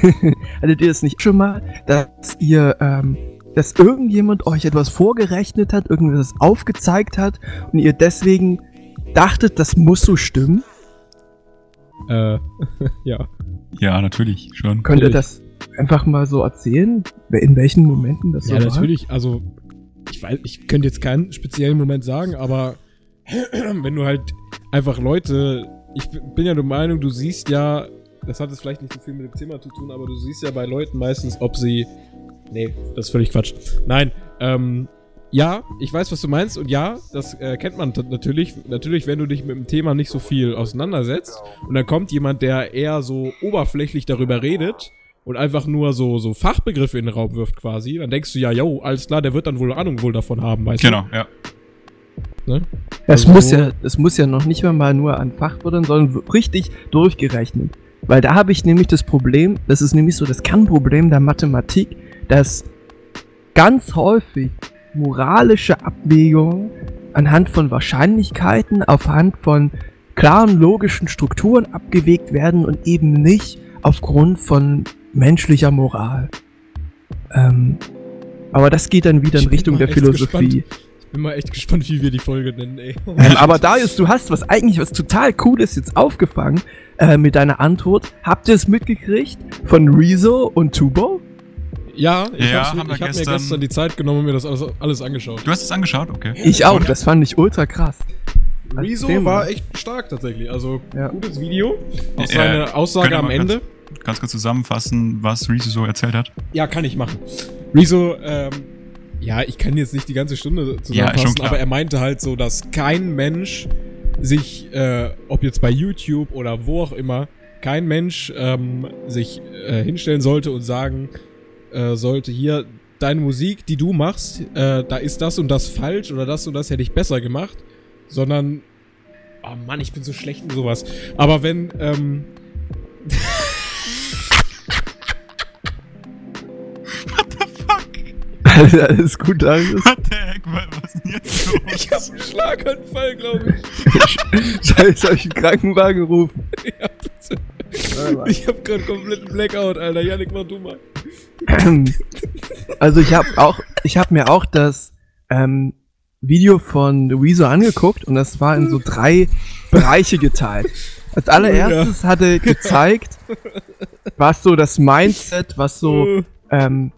Hattet ihr das nicht schon mal, dass ihr, ähm, dass irgendjemand euch etwas vorgerechnet hat, irgendwas aufgezeigt hat und ihr deswegen dachtet, das muss so stimmen? Äh, ja. Ja, natürlich, schon. Könnt ihr das einfach mal so erzählen, in welchen Momenten das Ja, so war? natürlich, also ich weiß, ich könnte jetzt keinen speziellen Moment sagen, aber wenn du halt einfach Leute, ich bin ja der Meinung, du siehst ja, das hat jetzt vielleicht nicht so viel mit dem Thema zu tun, aber du siehst ja bei Leuten meistens, ob sie, nee, das ist völlig Quatsch. Nein, ähm, ja, ich weiß, was du meinst und ja, das äh, kennt man natürlich. Natürlich, wenn du dich mit dem Thema nicht so viel auseinandersetzt und dann kommt jemand, der eher so oberflächlich darüber redet und einfach nur so, so Fachbegriffe in den Raum wirft quasi, dann denkst du ja, yo, alles klar, der wird dann wohl Ahnung wohl davon haben, weißt Genau, ja. du? Ne? Es Also muss so- ja, es muss ja noch nicht mal, mal nur an Fachwörtern, sondern richtig durchgerechnet. Weil da habe ich nämlich das Problem, das ist nämlich so das Kernproblem der Mathematik, dass ganz häufig moralische Abwägungen anhand von Wahrscheinlichkeiten, aufhand von klaren logischen Strukturen abgewegt werden und eben nicht aufgrund von menschlicher Moral. Ähm, aber das geht dann wieder in Richtung der Philosophie. Ich bin mal echt gespannt, wie wir die Folge nennen, ey. Ähm, aber Darius, du hast was eigentlich was total Cooles jetzt aufgefangen äh, mit deiner Antwort. Habt ihr es mitgekriegt von Rezo und Tubo? Ja, ich Ja, ich hab mir gestern- die Zeit genommen und mir das alles, alles angeschaut. Du hast es angeschaut, okay. Ich auch, das fand ich ultra krass. Rezo war echt stark tatsächlich. Also Ja. gutes Video. Auch Äh, seine Aussage könnt ihr am Ende. Ganz kurz zusammenfassen, was Reese so erzählt hat. Ja, kann ich machen. Rezo, ähm, ja, ich kann jetzt nicht die ganze Stunde zusammenfassen, klar. aber er meinte halt so, dass kein Mensch sich, äh, ob jetzt bei YouTube oder wo auch immer, kein Mensch ähm, sich äh, hinstellen sollte und sagen äh, sollte, hier, deine Musik, die du machst, äh, da ist das und das falsch oder das und das hätte ich besser gemacht, sondern, oh Mann, ich bin so schlecht in sowas. Aber wenn, ähm, Alles gut, Darius? What the heck? Was was ist denn jetzt los? ich hab einen Schlaganfall, glaube ich. Scheiße, soll ich einen Krankenwagen rufen? Ja, bitte. Ich hab grad kompletten Blackout, Alter. Janik, mach du mal. Also ich habe auch, ich habe mir auch das ähm, Video von Rezo angeguckt und das war in so drei Bereiche geteilt. Als allererstes hatte gezeigt, was so das Mindset, was so ähm,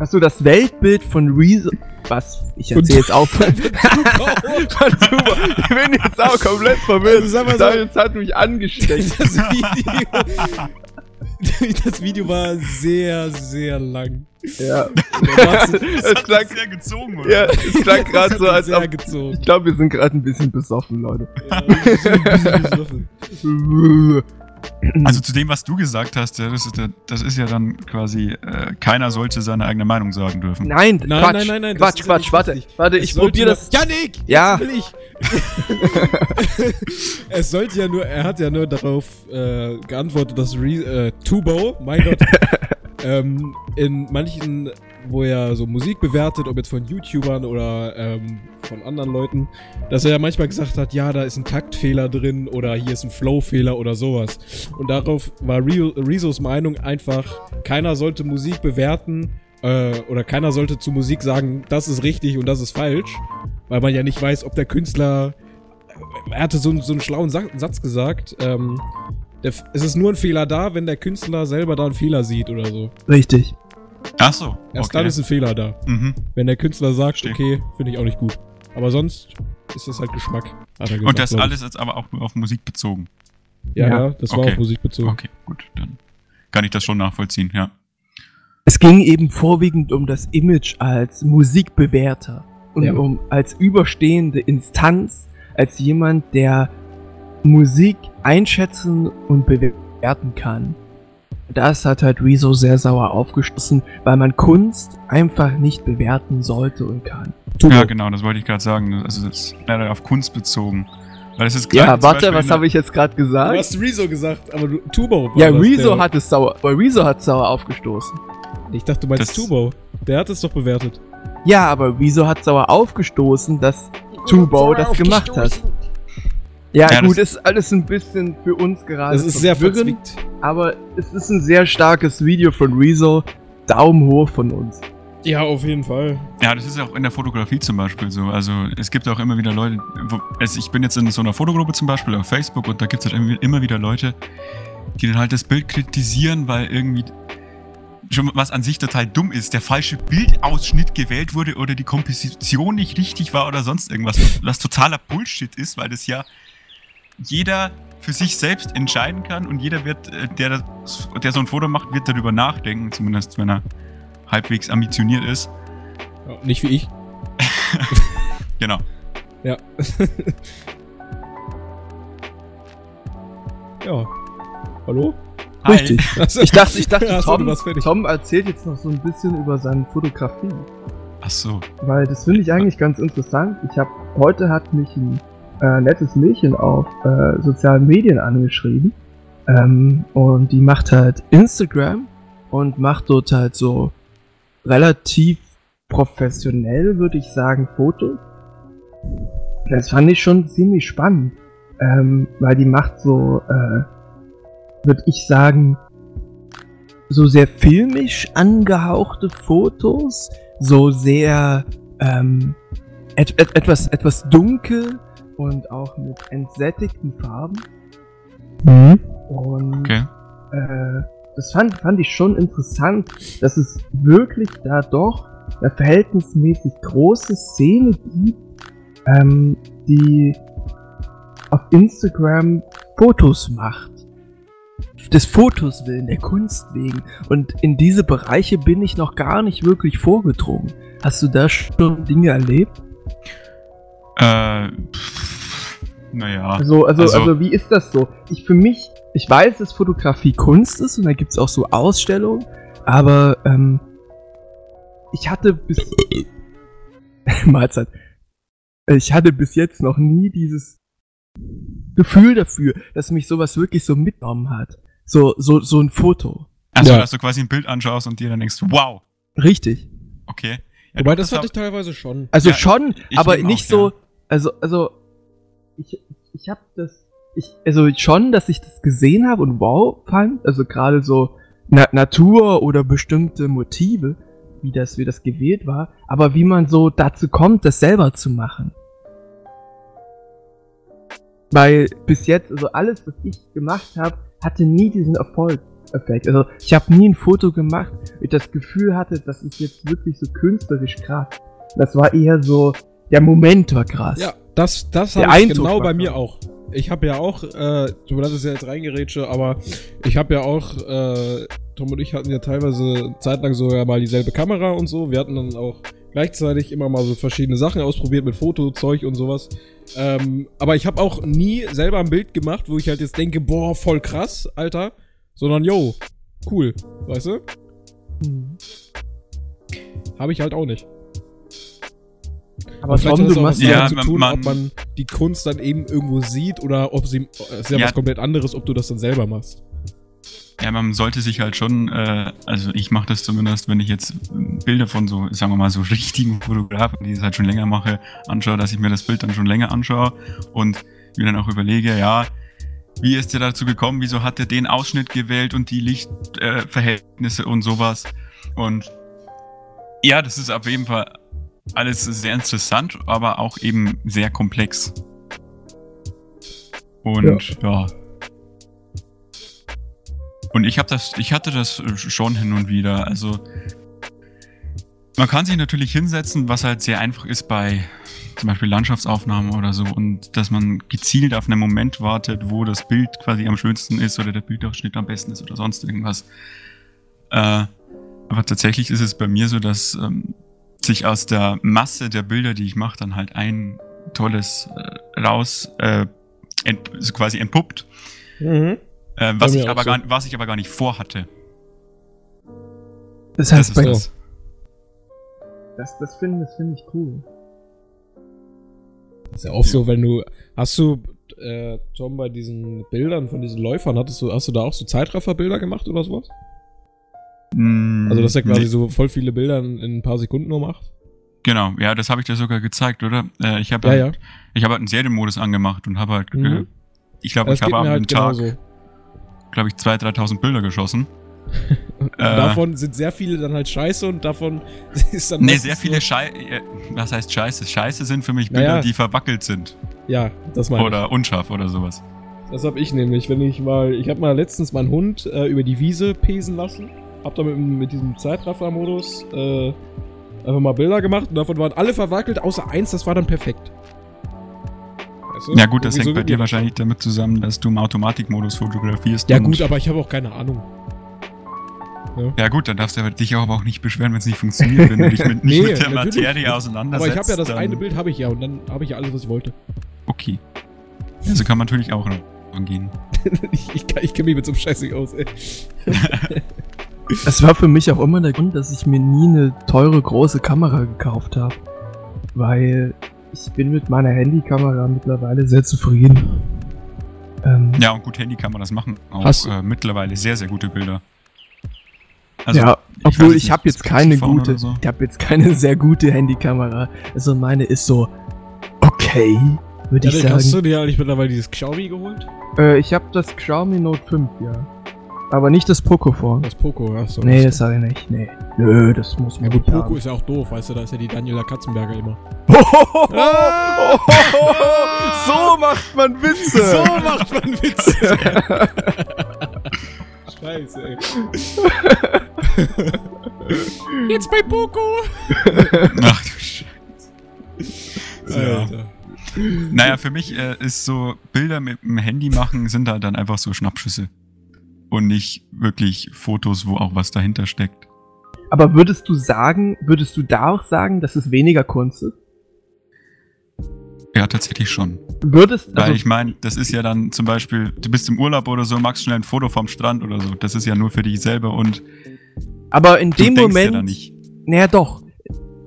Hast du das Weltbild von Rezo. Was? Ich Von erzähl jetzt auch. von Tubo. Ich bin jetzt auch komplett verwirrt. Also sag mal so- Das hat mich angesteckt. Das Video, das Video war sehr, sehr lang. ja. Das es hat klang, sehr gezogen, oder? ja, es klang gerade so, als sehr ob. gezogen. Ich glaube, wir sind gerade ein bisschen besoffen, Leute. Ja, wir sind ein bisschen besoffen. Also zu dem, was du gesagt hast, ja, das, ist, ja- das ist ja dann quasi, äh, keiner sollte seine eigene Meinung sagen dürfen. Nein, Nein, Quatsch, nein, nein, nein, Quatsch, ja Quatsch, nicht warte, warte, Es ich sollte probiere das. Janik! Ja. Will ich. es sollte ja nur, er hat ja nur darauf äh, geantwortet, dass Re äh, Tubo, mein Gott, ähm, in manchen, wo er so Musik bewertet, ob jetzt von YouTubern oder ähm, von anderen Leuten, dass er ja manchmal gesagt hat, ja, da ist ein Taktfehler drin oder hier ist ein Flowfehler oder sowas. Und darauf war Re Rezos Meinung einfach, keiner sollte Musik bewerten äh, oder keiner sollte zu Musik sagen, das ist richtig und das ist falsch, weil man ja nicht weiß, ob der Künstler. Er hatte so, einen- so einen schlauen Sa Satz gesagt. Ähm, es ist nur ein Fehler da, wenn der Künstler selber da einen Fehler sieht oder so. Richtig. Ach so. Erst okay. dann ist ein Fehler da. mhm. Wenn der Künstler sagt, Verstehe. okay, finde ich auch nicht gut. Aber sonst ist das halt Geschmack. Hat er gesagt, Und das alles ist aber auch nur auf Musik bezogen. Ja, Ja. ja, das war Okay. auf Musik bezogen. Okay, gut, dann kann ich das schon nachvollziehen, ja. Es ging eben vorwiegend um das Image als Musikbewerter und Ja. um als überstehende Instanz, als jemand, der Musik einschätzen und bewerten kann. Das hat halt Rezo sehr sauer aufgestoßen, weil man Kunst einfach nicht bewerten sollte und kann. Tubo. Ja, genau, das wollte ich gerade sagen. Also das ist leider auf Kunst bezogen. Weil es ist Ja, warte, was habe ich jetzt gerade Du gesagt? hast Rezo gesagt, aber du, Tubo war Ja, Rezo hat es sauer, weil Rezo hat sauer aufgestoßen. Ich dachte, du meinst Das- Tubo. Der hat es doch bewertet. Ja, aber Rezo hat sauer aufgestoßen, dass Tubo das gemacht hat. Ja, Ja, gut, das- ist alles ein bisschen für uns gerade. Das ist sehr verzwickt. Aber es ist ein sehr starkes Video von Rezo. Daumen hoch von uns. Ja, auf jeden Fall. Ja, das ist ja auch in der Fotografie zum Beispiel so. Also es gibt auch immer wieder Leute, wo, also ich bin jetzt in so einer Fotogruppe zum Beispiel auf Facebook und da gibt es halt immer wieder Leute, die dann halt das Bild kritisieren, weil irgendwie schon was an sich total dumm ist, der falsche Bildausschnitt gewählt wurde oder die Komposition nicht richtig war oder sonst irgendwas, was totaler Bullshit ist, weil das ja jeder für sich selbst entscheiden kann und jeder wird, äh, der, das, der so ein Foto macht, wird darüber nachdenken, zumindest wenn er halbwegs ambitioniert ist. Ja, nicht wie ich. Genau. Ja. ja. Hallo? Hi. Richtig. Ich dachte, ich dachte, du Tom, fertig. Tom erzählt jetzt noch so ein bisschen über seine Fotografie. Ach so. Weil das finde ich eigentlich ganz interessant. Ich habe heute hat mich ein äh, nettes Mädchen auf äh, sozialen Medien angeschrieben. Ähm, und die macht halt Instagram und macht dort halt so relativ professionell, würde ich sagen, Fotos. Das fand ich schon ziemlich spannend. Ähm, weil die macht so, äh, würde ich sagen, so sehr filmisch angehauchte Fotos, so sehr ähm, et et etwas, etwas dunkel und auch mit entsättigten Farben. Und Okay. äh, das fand, fand ich schon interessant, dass es wirklich da doch eine verhältnismäßig große Szene gibt, ähm, die auf Instagram Fotos macht. Des Fotos willen, der Kunst wegen. Und in diese Bereiche bin ich noch gar nicht wirklich vorgedrungen. Hast du da schon Dinge erlebt? Äh, pff, naja. Also, also, Also- also, wie ist das so? Ich für mich, ich weiß, dass Fotografie Kunst ist und da gibt's auch so Ausstellungen, aber ähm, ich hatte bis Mahlzeit. Ich hatte bis jetzt noch nie dieses Gefühl dafür, dass mich sowas wirklich so mitgenommen hat. So, so, so ein Foto. Also, Ja. dass du quasi ein Bild anschaust und dir dann denkst, wow, Richtig. okay. Ja, Wobei, das hatte ich teilweise schon. Also Ja, schon, ich aber eben nicht auch, so, ja. Also, also, ich, ich habe das, ich, also schon, dass ich das gesehen habe und wow fand, also gerade so Na Natur oder bestimmte Motive, wie das, wie das gewählt war, aber wie man so dazu kommt, das selber zu machen. Weil bis jetzt, also alles, was ich gemacht habe, hatte nie diesen Erfolg. Effekt. Also ich habe nie ein Foto gemacht, ich das Gefühl hatte, das ist jetzt wirklich so künstlerisch krass. Das war eher so, der Moment war krass. Ja, das, das Der habe ich Eindruck genau bei mir krass. auch. Ich habe ja auch, äh, du ist ja jetzt reingerätsche, aber ich habe ja auch, äh, Tom und ich hatten ja teilweise zeitlang sogar mal dieselbe Kamera und so. Wir hatten dann auch gleichzeitig immer mal so verschiedene Sachen ausprobiert mit Fotozeug und sowas. Ähm, aber ich habe auch nie selber ein Bild gemacht, wo ich halt jetzt denke, boah, voll krass, Alter. Sondern, yo, cool, weißt du? Hm. Habe ich halt auch nicht. Aber vielleicht Tom, hat das du auch was Ja, zu man- tun, man- ob man die Kunst dann eben irgendwo sieht oder ob sie, es ist ja, Ja. was komplett anderes, ob du das dann selber machst. Ja, man sollte sich halt schon, äh, also ich mache das zumindest, wenn ich jetzt Bilder von so, sagen wir mal, so richtigen Fotografen, die es halt schon länger mache, anschaue, dass ich mir das Bild dann schon länger anschaue und mir dann auch überlege, ja, wie ist der dazu gekommen, wieso hat er den Ausschnitt gewählt und die Lichtverhältnisse äh, und sowas. Und ja, das ist auf jeden Fall alles sehr interessant, aber auch eben sehr komplex. Und ja. Und ich habe das, ich hatte das schon hin und wieder. Also man kann sich natürlich hinsetzen, was halt sehr einfach ist bei zum Beispiel Landschaftsaufnahmen oder so und dass man gezielt auf einen Moment wartet, wo das Bild quasi am schönsten ist oder der Bildausschnitt am besten ist oder sonst irgendwas. Äh, aber tatsächlich ist es bei mir so, dass ähm, sich aus der Masse der Bilder, die ich mache, dann halt ein tolles äh, raus äh, ent, quasi entpuppt, Mhm. äh, was, ich aber so. gar, was ich aber gar nicht vorhatte. Das heißt, bei, das. das, das finde das find ich cool. Ist ja auch so, wenn du, hast du, äh, Tom, bei diesen Bildern von diesen Läufern, hattest du, hast du da auch so Zeitrafferbilder gemacht oder sowas? Also, dass er quasi Nee, so voll viele Bilder in, in ein paar Sekunden nur macht? Genau, ja, das habe ich dir sogar gezeigt, oder? Äh, ich habe Ja, halt, ja. ich habe halt einen Serienmodus angemacht und habe halt, Mhm. ich glaube, ich habe am halt Tag, glaube ich, 2.000, 3.000 Bilder geschossen. Und Äh. davon sind sehr viele dann halt scheiße und davon ist dann. Nee, sehr viele Scheiße, äh, was heißt Scheiße? Scheiße sind für mich Bilder, Naja. die verwackelt sind. Ja, das meine ich. Oder unscharf oder sowas. Das hab ich nämlich, wenn ich mal, ich habe mal letztens meinen Hund äh, über die Wiese pesen lassen, hab da mit, mit diesem Zeitraffer-Modus äh, einfach mal Bilder gemacht und davon waren alle verwackelt, außer eins, das war dann perfekt. Weißt du? Ja gut, das Irgendwie hängt so bei dir wahrscheinlich damit zusammen, dass du im Automatikmodus fotografierst. Ja gut, aber ich habe auch keine Ahnung. Ja gut, dann darfst du dich aber auch nicht beschweren, wenn es nicht funktioniert, wenn du dich mit, nicht Nee, mit der natürlich Materie auseinandersetzt. Aber ich habe ja das eine Bild, habe ich ja und dann habe ich ja alles, was ich wollte. Okay. Also kann man natürlich auch angehen. ich ich, ich kenne mich mit so einem Scheiß nicht aus, ey. Es war für mich auch immer der Grund, dass ich mir nie eine teure große Kamera gekauft habe. Weil ich bin mit meiner Handykamera mittlerweile sehr zufrieden. Ähm, Ja, und gut, Handy kann man das machen. Auch Hast- äh, mittlerweile sehr, sehr gute Bilder. Also, ja, weiß obwohl ich habe jetzt keine gute, so. ich habe jetzt keine sehr gute Handykamera. Also meine ist so okay, würde Ja, ich dann hast sagen. du dir eigentlich mittlerweile dieses Xiaomi geholt? Äh, ich habe das Xiaomi Note 5, ja. Aber nicht das Pocophone. Das Poco, hast du. Nee, das habe ich nicht. Nee. Nö, das muss Ja man gut, nicht Poco haben. ist ja auch doof, weißt du, da ist ja die Daniela Katzenberger immer. so macht man Witze. So macht man Witze. Scheiße, ey. Jetzt bei Poco. Ach du Scheiße. Ja. Alter. Naja, für mich äh, ist so, Bilder mit dem Handy machen sind halt dann einfach so Schnappschüsse. Und nicht wirklich Fotos, wo auch was dahinter steckt. Aber würdest du sagen, würdest du da auch sagen, dass es weniger Kunst ist? Ja, tatsächlich schon. Würdest, Weil also, ich meine, das ist ja dann zum Beispiel, du bist im Urlaub oder so, machst schnell ein Foto vom Strand oder so. Das ist ja nur für dich selber und aber in du dem ja Moment, da nicht. naja doch,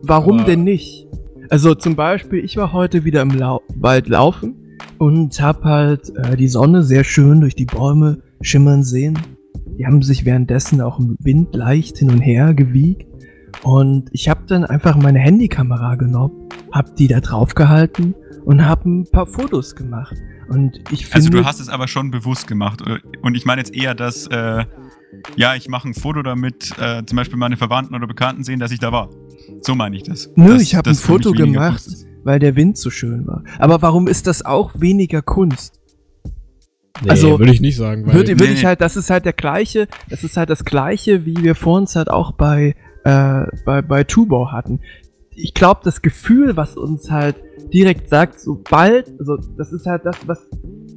warum Aber- denn nicht? Also zum Beispiel, ich war heute wieder im Lau Wald laufen und hab halt äh, die Sonne sehr schön durch die Bäume schimmern sehen. Die haben sich währenddessen auch im Wind leicht hin und her gewiegt. Und ich habe dann einfach meine Handykamera genommen, hab die da drauf gehalten und hab ein paar Fotos gemacht. Und ich finde, Also du hast es aber schon bewusst gemacht. Und ich meine jetzt eher, dass, äh, ja, ich mache ein Foto damit, äh, zum Beispiel meine Verwandten oder Bekannten sehen, dass ich da war. So meine ich das. Nö, Dass ich habe ein das Foto gemacht, weil der Wind so schön war. Aber warum ist das auch weniger Kunst? Nee, Also, würde ich nicht sagen. Weil, Würde, würde Nee, ich halt, das ist halt der gleiche, das ist halt das gleiche, wie wir vor uns halt auch bei, äh, bei, bei Tubo hatten. Ich glaube, das Gefühl, was uns halt direkt sagt, sobald, also das ist halt das, was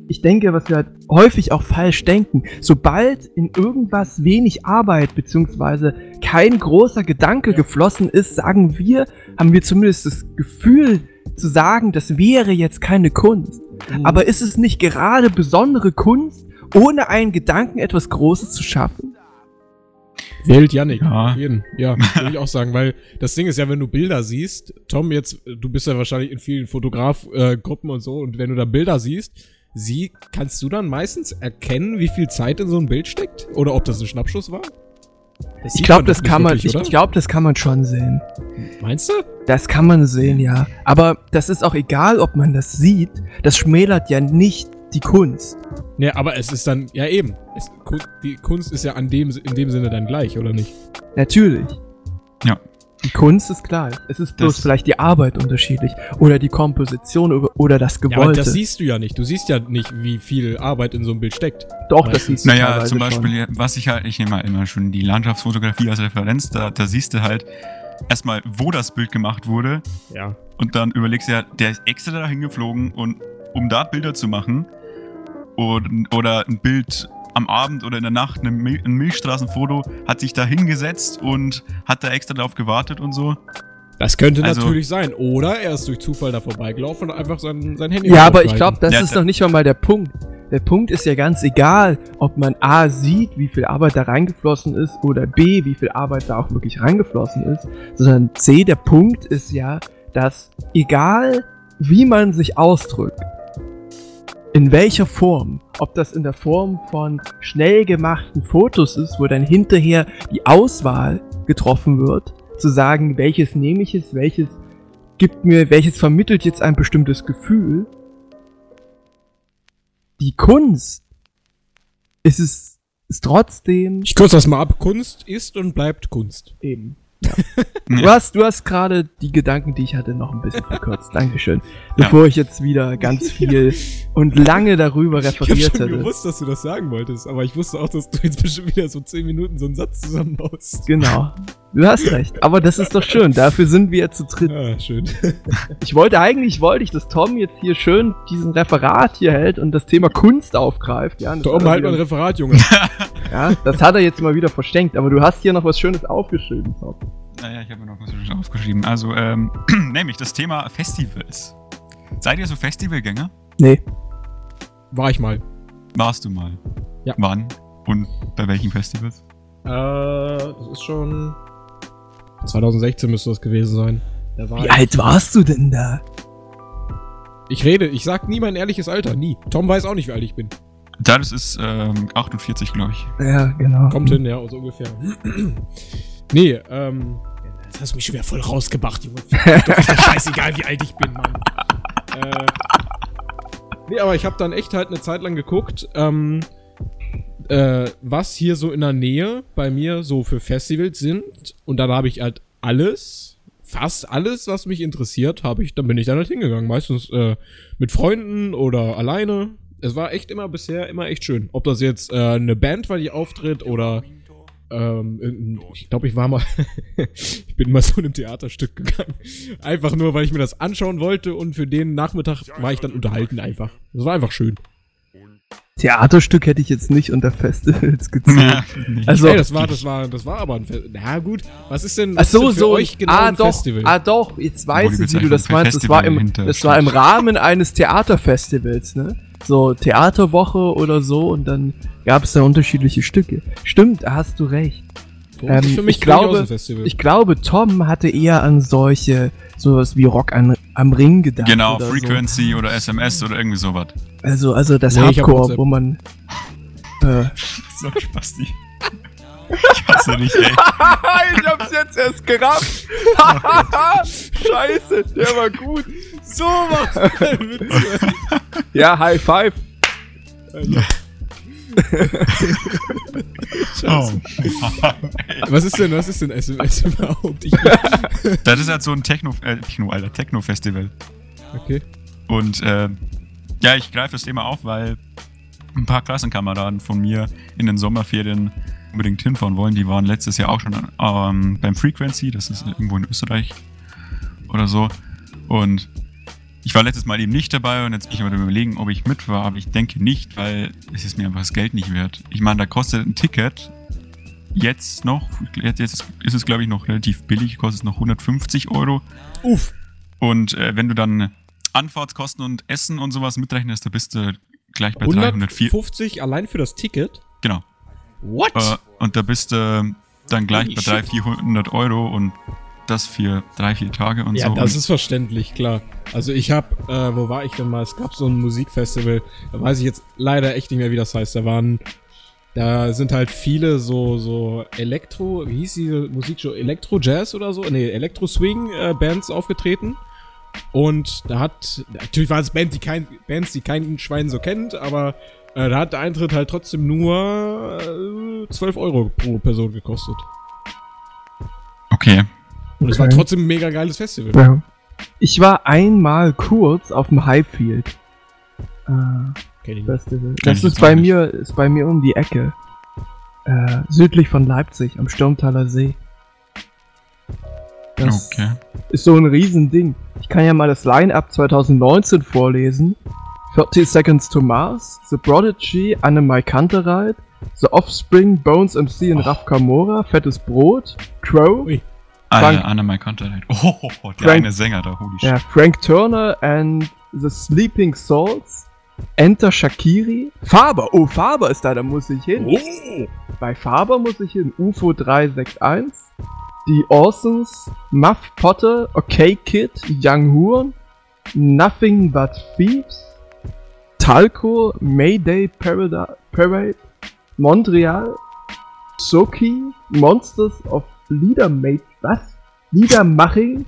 ich denke, was wir halt häufig auch falsch denken. Sobald in irgendwas wenig Arbeit beziehungsweise kein großer Gedanke geflossen ist, sagen wir, haben wir zumindest das Gefühl zu sagen, das wäre jetzt keine Kunst. Mhm. Aber ist es nicht gerade besondere Kunst, ohne einen Gedanken etwas Großes zu schaffen? Wählt Yannick. Ja. Jeden. Ja, würde ich auch sagen, weil das Ding ist ja, wenn du Bilder siehst, Tom, jetzt, du bist ja wahrscheinlich in vielen Fotograf-Gruppen und so, und wenn du da Bilder siehst, sie, kannst du dann meistens erkennen, wie viel Zeit in so ein Bild steckt? Oder ob das ein Schnappschuss war? Das Ich glaube, das kann man, ich oder? glaube, das kann man schon sehen. Meinst du? Das kann man sehen, ja. Aber das ist auch egal, ob man das sieht. Das schmälert ja nicht die Kunst. Ne, aber es ist dann, ja eben, es, die Kunst ist ja an dem, in dem Sinne dann gleich, oder nicht? Natürlich. Die Kunst ist gleich. Es ist bloß Das- vielleicht die Arbeit unterschiedlich. Oder die Komposition oder- das Ja, aber Gewollte. das siehst du ja nicht. Du siehst ja nicht, wie viel Arbeit in so einem Bild steckt. Doch, das meistens. siehst du Naja, zum schon. Beispiel, was ich halt, ich nehme mal immer schon die Landschaftsfotografie als Referenz, da, da siehst du halt erstmal, wo das Bild gemacht wurde Ja. und dann überlegst du ja, der ist extra dahin geflogen und um da Bilder zu machen und, oder ein Bild am Abend oder in der Nacht, ein Milchstraßenfoto, hat sich da hingesetzt und hat da extra drauf gewartet und so. Das könnte Also- natürlich sein. Oder er ist durch Zufall da vorbeigelaufen und einfach sein, sein Handy Ja, aber ich glaube, das Ja, ist da- noch nicht mal der Punkt. Der Punkt ist ja ganz egal, ob man A sieht, wie viel Arbeit da reingeflossen ist, oder B, wie viel Arbeit da auch wirklich reingeflossen ist, sondern C, der Punkt ist ja, dass egal wie man sich ausdrückt, in welcher Form, ob das in der Form von schnell gemachten Fotos ist, wo dann hinterher die Auswahl getroffen wird, zu sagen, welches nehme ich es, welches gibt mir, welches vermittelt jetzt ein bestimmtes Gefühl. Die Kunst ist es ist trotzdem Ich kürze das mal ab. Kunst ist und bleibt Kunst. eben. Du hast, du hast gerade die Gedanken, die ich hatte, noch ein bisschen verkürzt. Dankeschön. Bevor ich jetzt wieder ganz viel und lange darüber Ich habe referiert schon hätte. gewusst, dass du das sagen wolltest, aber ich wusste auch, dass du jetzt bestimmt wieder so 10 Minuten so einen Satz zusammenbaust. Genau. Du hast recht. Aber das ist doch schön. Dafür sind wir zu dritt. Ah, schön. Ich wollte eigentlich, wollte ich, dass Tom jetzt hier schön diesen Referat hier hält und das Thema Kunst aufgreift. Ja, Tom, halt mal ein Referat, Junge. ja, das hat er jetzt mal wieder verschenkt. Aber du hast hier noch was Schönes aufgeschrieben, Tom. Naja, ich habe mir noch was Schönes aufgeschrieben. Also, ähm, nämlich das Thema Festivals. Seid ihr so Festivalgänger? Nee. War ich mal. Warst du mal? Ja. Wann? Und bei welchen Festivals? Äh, das ist schon. 2016 müsste das gewesen sein. Da war Wie ich, alt warst du denn da? ich rede, ich sag nie mein ehrliches Alter, nie. Tom weiß auch nicht, wie alt ich bin. Da, das ist ähm, 48, glaube ich. Ja, genau. Kommt hin, ja, so ungefähr. nee, ähm. Das hast du mich schon wieder voll rausgebracht, Junge. Doch, ist doch scheißegal, wie alt ich bin, Mann. äh, nee, aber ich habe dann echt halt eine Zeit lang geguckt, ähm, äh, was hier so in der Nähe bei mir so für Festivals sind. Und dann habe ich halt alles, fast alles, was mich interessiert, habe ich, dann bin ich dann halt hingegangen. Meistens äh, mit Freunden oder alleine. Es war echt immer bisher immer echt schön. Ob das jetzt äh, eine Band war, die auftritt oder ähm, ich glaube, ich war mal, ich bin mal so in einem Theaterstück gegangen. Einfach nur, weil ich mir das anschauen wollte und für den Nachmittag war ich dann unterhalten einfach. Das war einfach schön. Theaterstück hätte ich jetzt nicht unter Festivals gezählt. Also, Ey, das war, das war, das war aber ein Festival. Na gut, was ist denn, ach was ist so, denn für so. euch genau ah, ein doch, Festival? ah, doch. Jetzt weiß ich, wie du das meinst. Das war, im, das war im. Rahmen eines Theaterfestivals, ne? So Theaterwoche oder so und dann gab es da unterschiedliche Stücke. Stimmt, da hast du recht. So, ähm, für mich ich glaube-. Ich glaube, Tom hatte eher an solche, sowas wie Rock an, am Ring gedacht. Genau, oder Frequency oder SMS oder irgendwie sowas. So. Also, also das Nee, Hardcore, wo man. Äh, So Spasti. Ich hasse dich, ey. ich hab's jetzt erst gerafft. Scheiße, der war gut. So macht Witze. Ja, High Five. Oh. Was ist denn, was ist denn SMS überhaupt? Ich, Das ist halt so ein Techno, äh, Techno, Alter, Techno-Festival. okay. Und äh, ja, ich greife das Thema auf, weil ein paar Klassenkameraden von mir in den Sommerferien unbedingt hinfahren wollen. Die waren letztes Jahr auch schon ähm, beim Frequency, das ist irgendwo in Österreich oder so. Und ich war letztes Mal eben nicht dabei und jetzt bin ich aber überlegen, ob ich mit war, aber ich denke nicht, weil es ist mir einfach das Geld nicht wert. Ich meine, da kostet ein Ticket jetzt noch, jetzt ist, es glaube ich noch relativ billig, kostet es noch 150 Euro. Uff. Und äh, wenn du dann Anfahrtskosten und Essen und sowas mitrechnest, da bist du gleich bei 304. 150 allein für das Ticket? Genau. What? Äh, und da bist du dann gleich Holy bei shit. 300, 400 Euro und das für drei, vier Tage und ja, so. das und ist verständlich, klar. Also ich hab, äh, wo war ich denn mal? Es gab so ein Musikfestival, da weiß ich jetzt leider echt nicht mehr, wie das heißt. Da waren, da sind halt viele so, so Elektro, wie hieß diese Musikshow? Elektro-Jazz oder so? Nee, Elektro-Swing-Bands aufgetreten. Und da hat, natürlich waren es Bands, die kein, Bands, die kein Schwein so kennt, aber äh, da hat der Eintritt halt trotzdem nur äh, 12 Euro pro Person gekostet. okay. Und es war Okay. trotzdem ein mega geiles Festival. Ja. Ich war einmal kurz auf dem Highfield äh. Festival. Das ist bei nicht. mir, ist bei mir um die Ecke. Äh, südlich von Leipzig, am Sturmtaler See. Das Okay. ist so ein Riesending. Ich kann ja mal das Line-Up 2019 vorlesen. 30 Seconds to Mars, The Prodigy, Annemai Kantereit, The Offspring, Bones MC und Oh. Raf Kamora, Fettes Brot, Crow, Ui. Frank- Anna My Contact. Oh, der Frank- eine Sänger da, holy shit. ja, Frank Turner and The Sleeping Souls, Enter Shakiri, Faber, oh Faber ist da, da muss ich hin. Oh! Bei Faber muss ich hin. UFO 361. Die Orsons. Muff Potter. Okay Kid. Young Horn. Nothing But Thieves. Talco. Mayday Parada Parade. Montreal. Soki. Monsters of Liedermate. Was? Liedermaching.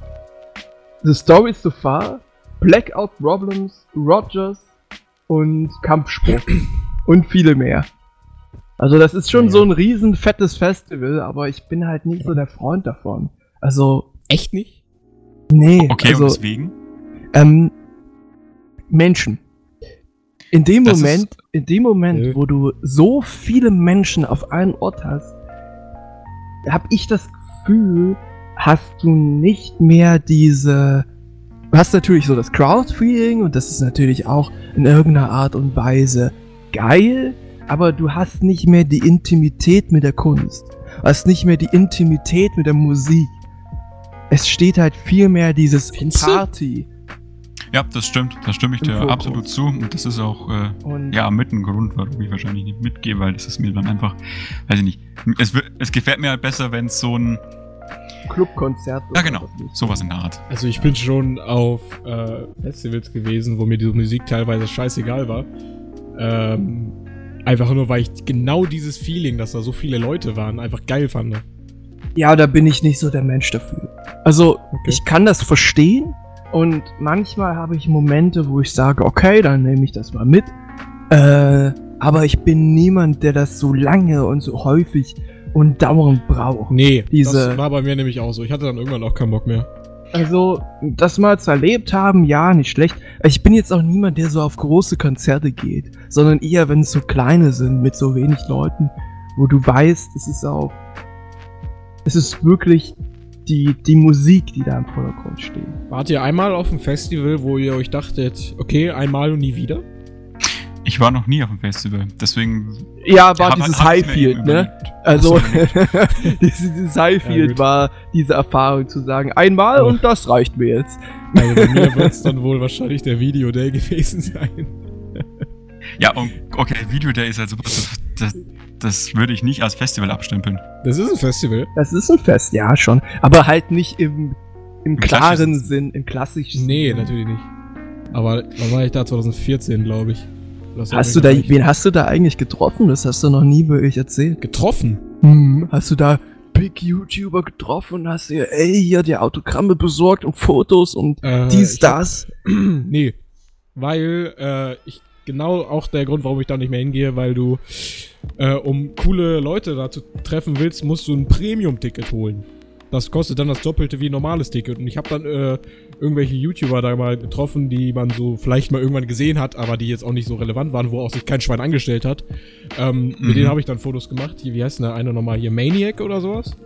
The Story So Far. Blackout Problems. Rogers. Und Kampfsport. und viele mehr. Also das ist schon Ja, so ja. ein riesen fettes Festival, aber ich bin halt nicht so der Freund davon. Also, Echt nicht? nee, Okay, also, und deswegen? ähm, Menschen. In dem Das Moment, in dem Moment, Nö. wo du so viele Menschen auf einen Ort hast, habe ich das Gefühl, hast du nicht mehr diese. Du hast natürlich so das Crowd-Feeling und das ist natürlich auch in irgendeiner Art und Weise geil, aber du hast nicht mehr die Intimität mit der Kunst. Du hast nicht mehr die Intimität mit der Musik. Es steht halt viel mehr dieses Findest du? Ja, das stimmt. Da stimme ich dir Fokus. absolut zu. Und das ist auch, äh, Und ja, mit ein Grund, warum ich wahrscheinlich nicht mitgehe, weil das ist mir dann einfach, weiß ich nicht. Es, es gefällt mir halt besser, wenn es so ein, Clubkonzert. ja genau, sowas in der Art. Also ich bin schon auf äh, Festivals gewesen, wo mir diese Musik teilweise scheißegal war. Ähm, einfach nur, weil ich genau dieses Feeling, dass da so viele Leute waren, einfach geil fand. Ja, da bin ich nicht so der Mensch dafür. Also, Okay. ich kann das verstehen und manchmal habe ich Momente, wo ich sage, okay, dann nehme ich das mal mit. Äh, aber ich bin niemand, der das so lange und so häufig und dauernd braucht. Nee, Diese- das war bei mir nämlich auch so. Ich hatte dann irgendwann auch keinen Bock mehr. Also, das mal zu erlebt haben, ja, nicht schlecht. Ich bin jetzt auch niemand, der so auf große Konzerte geht, sondern eher, wenn es so kleine sind, mit so wenig Leuten, wo du weißt, es ist auch, es ist wirklich die, die Musik, die da im Vordergrund steht. Wart ihr einmal auf einem Festival, wo ihr euch dachtet, okay, einmal und nie wieder? Ich war noch nie auf dem Festival, deswegen. Ja, war dieses Highfield, ne? Also, dieses, dieses Ja, Highfield gut. war diese Erfahrung zu sagen, einmal Oh. und das reicht mir jetzt. Also bei mir wird es dann wohl wahrscheinlich der Videoday gewesen sein. Ja, und okay, Video Day ist also, das, das würde ich nicht als Festival abstempeln. Das ist ein Festival. Das ist ein Fest, ja schon. Aber halt nicht im, im klaren klassischen Sinn, im klassischen Nee, natürlich nicht. Aber wann war ich da? 2014, glaube ich. Das Hast du da, gleich wen hast du da eigentlich getroffen? Das hast du noch nie wirklich erzählt. Getroffen? Hm, hast du da Big YouTuber getroffen und hast dir, ey, hier die Autogramme besorgt und Fotos und Äh, dies, ich hab- das? nee. Weil, äh, ich, genau auch der Grund, warum ich da nicht mehr hingehe, weil du, äh, um coole Leute da zu treffen willst, musst du ein Premium-Ticket holen. das kostet dann das Doppelte wie ein normales Ticket. Und ich habe dann äh, irgendwelche YouTuber da mal getroffen, die man so vielleicht mal irgendwann gesehen hat, aber die jetzt auch nicht so relevant waren, wo auch sich kein Schwein angestellt hat. Ähm, Mhm. Mit denen habe ich dann Fotos gemacht. Hier, wie heißt denn der eine nochmal hier? Maniac oder sowas?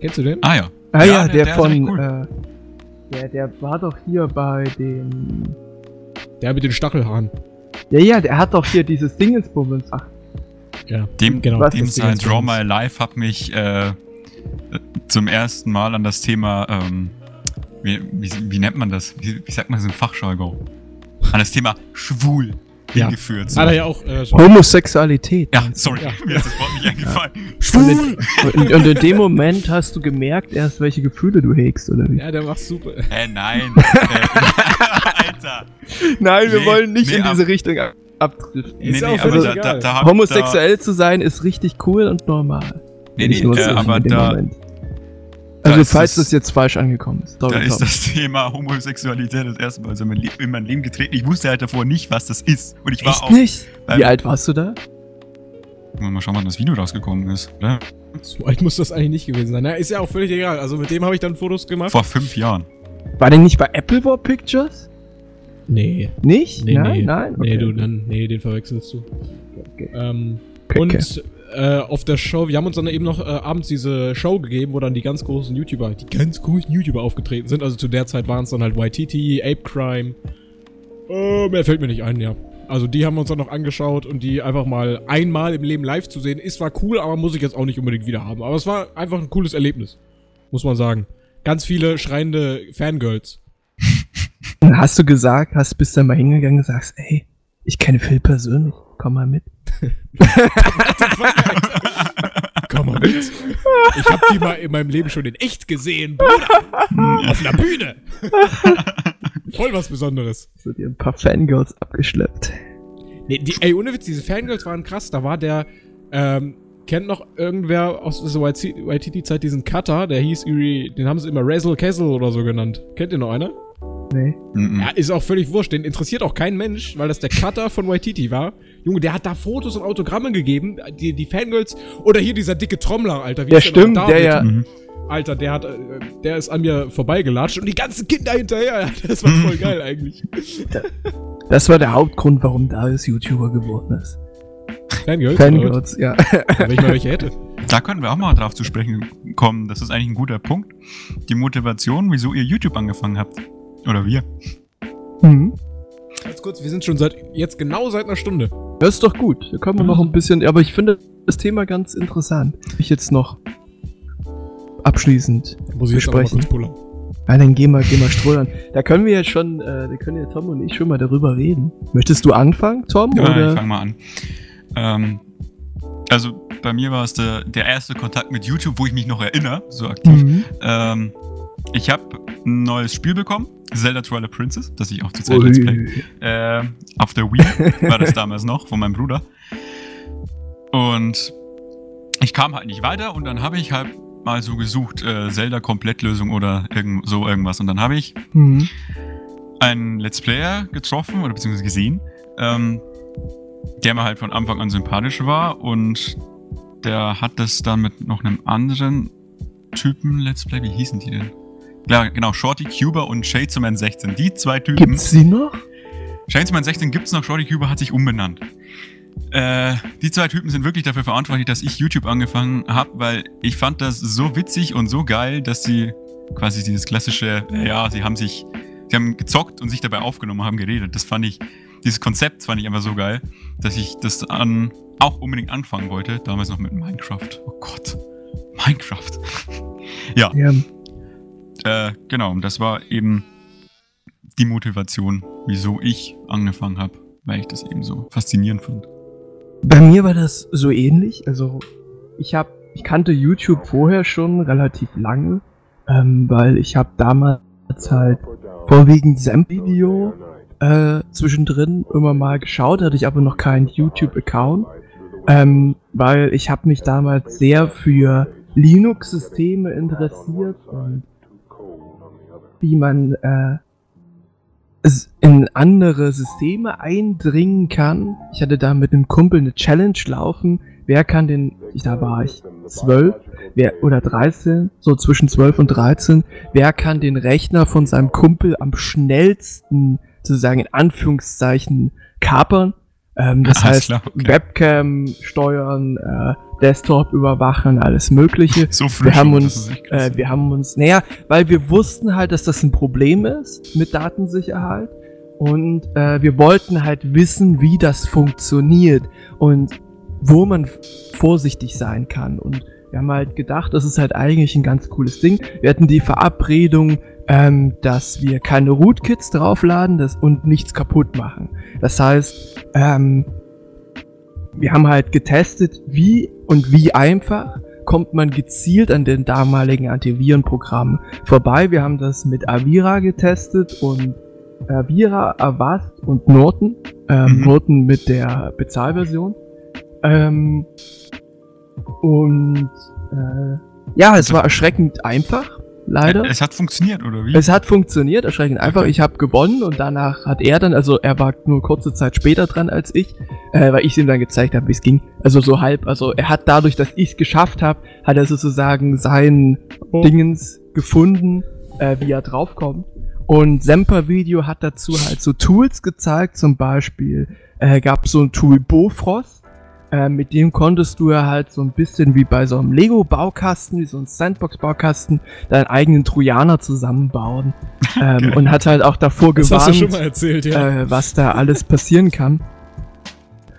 Kennst du den? Ah ja. Ah ja, Ja, der, der- der von, cool. äh, der, der war doch hier bei dem, Der mit den Stachelhaaren. ja, ja, der hat doch hier dieses Dingensbummens. Ach, Ja, Dem, genau. Dem sein Draw My Life hat mich äh, zum ersten Mal an das Thema, ähm, wie, wie, wie nennt man das? Wie, wie sagt man das im Fachjargon? An das Thema schwul Ja. hingeführt. So. Hat er ja auch äh. Homosexualität. Ja, sorry, Ja. mir ist das Wort nicht eingefallen. Und in, und, in dem Moment hast du gemerkt erst, welche Gefühle du hegst, oder wie? Ja, der macht super. Äh, nein. äh, Alter. Nein, wir Nee, wollen nicht nee, in ab- diese Richtung abdriften. Ist Nee, nee, aber da, da, da Homosexuell zu sein ist richtig cool und normal. Da, nee, nee, äh, aber da, Moment. da Also ist falls das- das jetzt falsch angekommen ist. da ist das Thema Homosexualität das erste Mal so in mein, Le in mein Leben getreten. Ich wusste halt davor nicht, was das ist. Und ich war Echt auch. nicht? Wie alt warst du da? Mal schauen, wann das Video rausgekommen ist. Oder? So alt muss das eigentlich nicht gewesen sein. Na, ist ja auch völlig egal. Also mit dem habe ich dann Fotos gemacht. Vor fünf Jahren. War der nicht bei Apple War Pictures? Nee. Nicht? Nee, nein, nee. nein. Nee, du, dann, nee, den verwechselst du. Okay. Ähm, Okay, und okay. äh, auf der Show, wir haben uns dann eben noch äh, abends diese Show gegeben, wo dann die ganz großen YouTuber, die ganz großen YouTuber aufgetreten sind. Also zu der Zeit waren es dann halt YTT, Ape Crime. Äh, mehr fällt mir nicht ein, ja. Also die haben wir uns dann noch angeschaut und die einfach mal einmal im Leben live zu sehen, ist zwar cool, aber muss ich jetzt auch nicht unbedingt wieder haben. Aber es war einfach ein cooles Erlebnis. Muss man sagen. Ganz viele schreiende Fangirls. Und hast du gesagt, hast bist dann mal hingegangen und sagst, ey, ich kenne Phil persönlich, komm mal mit. Komm mal mit. Ich hab die mal in meinem Leben schon in echt gesehen, Bruder. Auf einer Bühne. Voll was Besonderes. So dir ein paar Fangirls abgeschleppt. Nee, die, ey, ohne Witz, diese Fangirls waren krass. Da war der, ähm, kennt noch irgendwer aus dieser YTT-Zeit diesen Cutter, der hieß irgendwie, den haben sie immer Razzle Kessel oder so genannt. Kennt ihr noch einer? Nee. Ja, ist auch völlig wurscht. Den interessiert auch kein Mensch, weil das der Cutter von YTT war. Junge, der hat da Fotos und Autogramme gegeben. Die, die Fangirls. Oder hier dieser dicke Trommler, Alter. Wie der stimmt, der ja. Mhm. Alter, der hat, äh, der ist an mir vorbeigelatscht und die ganzen Kinder hinterher. Das war voll geil eigentlich. Das war der Hauptgrund, warum Darius YouTuber geworden ist. Fangirls? Fangirls, ja. Wenn ich mal welche hätte. Da können wir auch mal drauf zu sprechen kommen. Das ist eigentlich ein guter Punkt. Die Motivation, wieso ihr YouTube angefangen habt. Oder wir. Mhm. Ganz kurz, wir sind schon seit, jetzt genau seit einer Stunde. Das ist doch gut. Da können wir noch ein bisschen, aber ich finde das Thema ganz interessant. Ich jetzt noch abschließend Da muss ich jetzt auch mal besprechen. kurz. Ja, dann geh mal, geh mal strollern. Da können wir jetzt schon, äh, da können ja Tom und ich schon mal darüber reden. Möchtest du anfangen, Tom? Ja, ich oder? fange mal an. Ähm, also bei mir war es der, der erste Kontakt mit YouTube, wo ich mich noch erinnere, so aktiv. Mhm. Ähm, ich habe ein neues Spiel bekommen, Zelda Twilight Princess, das ich auch zur Zeit Let's Play. Äh, auf der Wii war das damals noch, von meinem Bruder. Und ich kam halt nicht weiter und dann habe ich halt mal so gesucht, äh, Zelda-Komplettlösung oder irgend, so irgendwas. Und dann habe ich Mhm. einen Let's Player getroffen oder beziehungsweise gesehen, ähm, der mir halt von Anfang an sympathisch war und der hat das dann mit noch einem anderen Typen Let's Play, wie hießen die denn? Ja, genau, Shorty Cuber und Shadesoman 16. Die zwei Typen. Gibt's sie noch? Shadesoman 16 gibt's noch, Shorty Cuber hat sich umbenannt. Äh, die zwei Typen sind wirklich dafür verantwortlich, dass ich YouTube angefangen habe, weil ich fand das so witzig und so geil, dass sie quasi dieses klassische, ja, sie haben sich, sie haben gezockt und sich dabei aufgenommen, haben geredet. Das fand ich, dieses Konzept fand ich einfach so geil, dass ich das an, auch unbedingt anfangen wollte. Damals noch mit Minecraft. Oh Gott. Minecraft. Ja. Äh, genau, und das war eben die Motivation, wieso ich angefangen habe, weil ich das eben so faszinierend fand. Bei mir war das so ähnlich. Also ich habe, ich kannte YouTube vorher schon relativ lange, ähm, weil ich habe damals halt vorwiegend Sam-Video äh, zwischendrin immer mal geschaut, hatte ich aber noch keinen YouTube-Account, ähm, weil ich habe mich damals sehr für Linux-Systeme interessiert und wie man äh, in andere Systeme eindringen kann. Ich hatte da mit einem Kumpel eine Challenge laufen. Wer kann den, da war ich zwölf, wer, oder 13, so zwischen 12 und 13, wer kann den Rechner von seinem Kumpel am schnellsten, sozusagen in Anführungszeichen, kapern. Ähm, das Alles heißt, klar, okay. Webcam steuern, äh, Desktop überwachen, alles Mögliche. So Wir haben uns, äh, wir haben uns, naja, weil wir wussten halt, dass das ein Problem ist mit Datensicherheit und äh, wir wollten halt wissen, wie das funktioniert und wo man vorsichtig sein kann und wir haben halt gedacht, das ist halt eigentlich ein ganz cooles Ding. Wir hatten die Verabredung, ähm, dass wir keine Rootkits draufladen das, und nichts kaputt machen. Das heißt, ähm, wir haben halt getestet, wie und wie einfach kommt man gezielt an den damaligen Antivirenprogrammen vorbei. Wir haben das mit Avira getestet und Avira, Avast und Norton. Ähm, Mhm. Norton mit der Bezahlversion. Ähm, und äh, ja, es war erschreckend einfach, leider. Es hat funktioniert, oder wie? Es hat funktioniert, erschreckend einfach. Ich habe gewonnen und danach hat er dann, also er war nur kurze Zeit später dran als ich, äh, weil ich ihm dann gezeigt habe, wie es ging. Also so halb. Also er hat dadurch, dass ich es geschafft habe, hat er sozusagen sein Oh. Dingens gefunden, äh, wie er draufkommt. Und Semper Video hat dazu halt so Tools gezeigt, zum Beispiel äh, gab so ein Tool Bofrost. Äh, mit dem konntest du ja halt so ein bisschen wie bei so einem Lego-Baukasten, wie so ein Sandbox-Baukasten, deinen eigenen Trojaner zusammenbauen. Ähm, und hat halt auch davor Das hast du schon mal gewarnt, erzählt, ja. äh, was da alles passieren kann.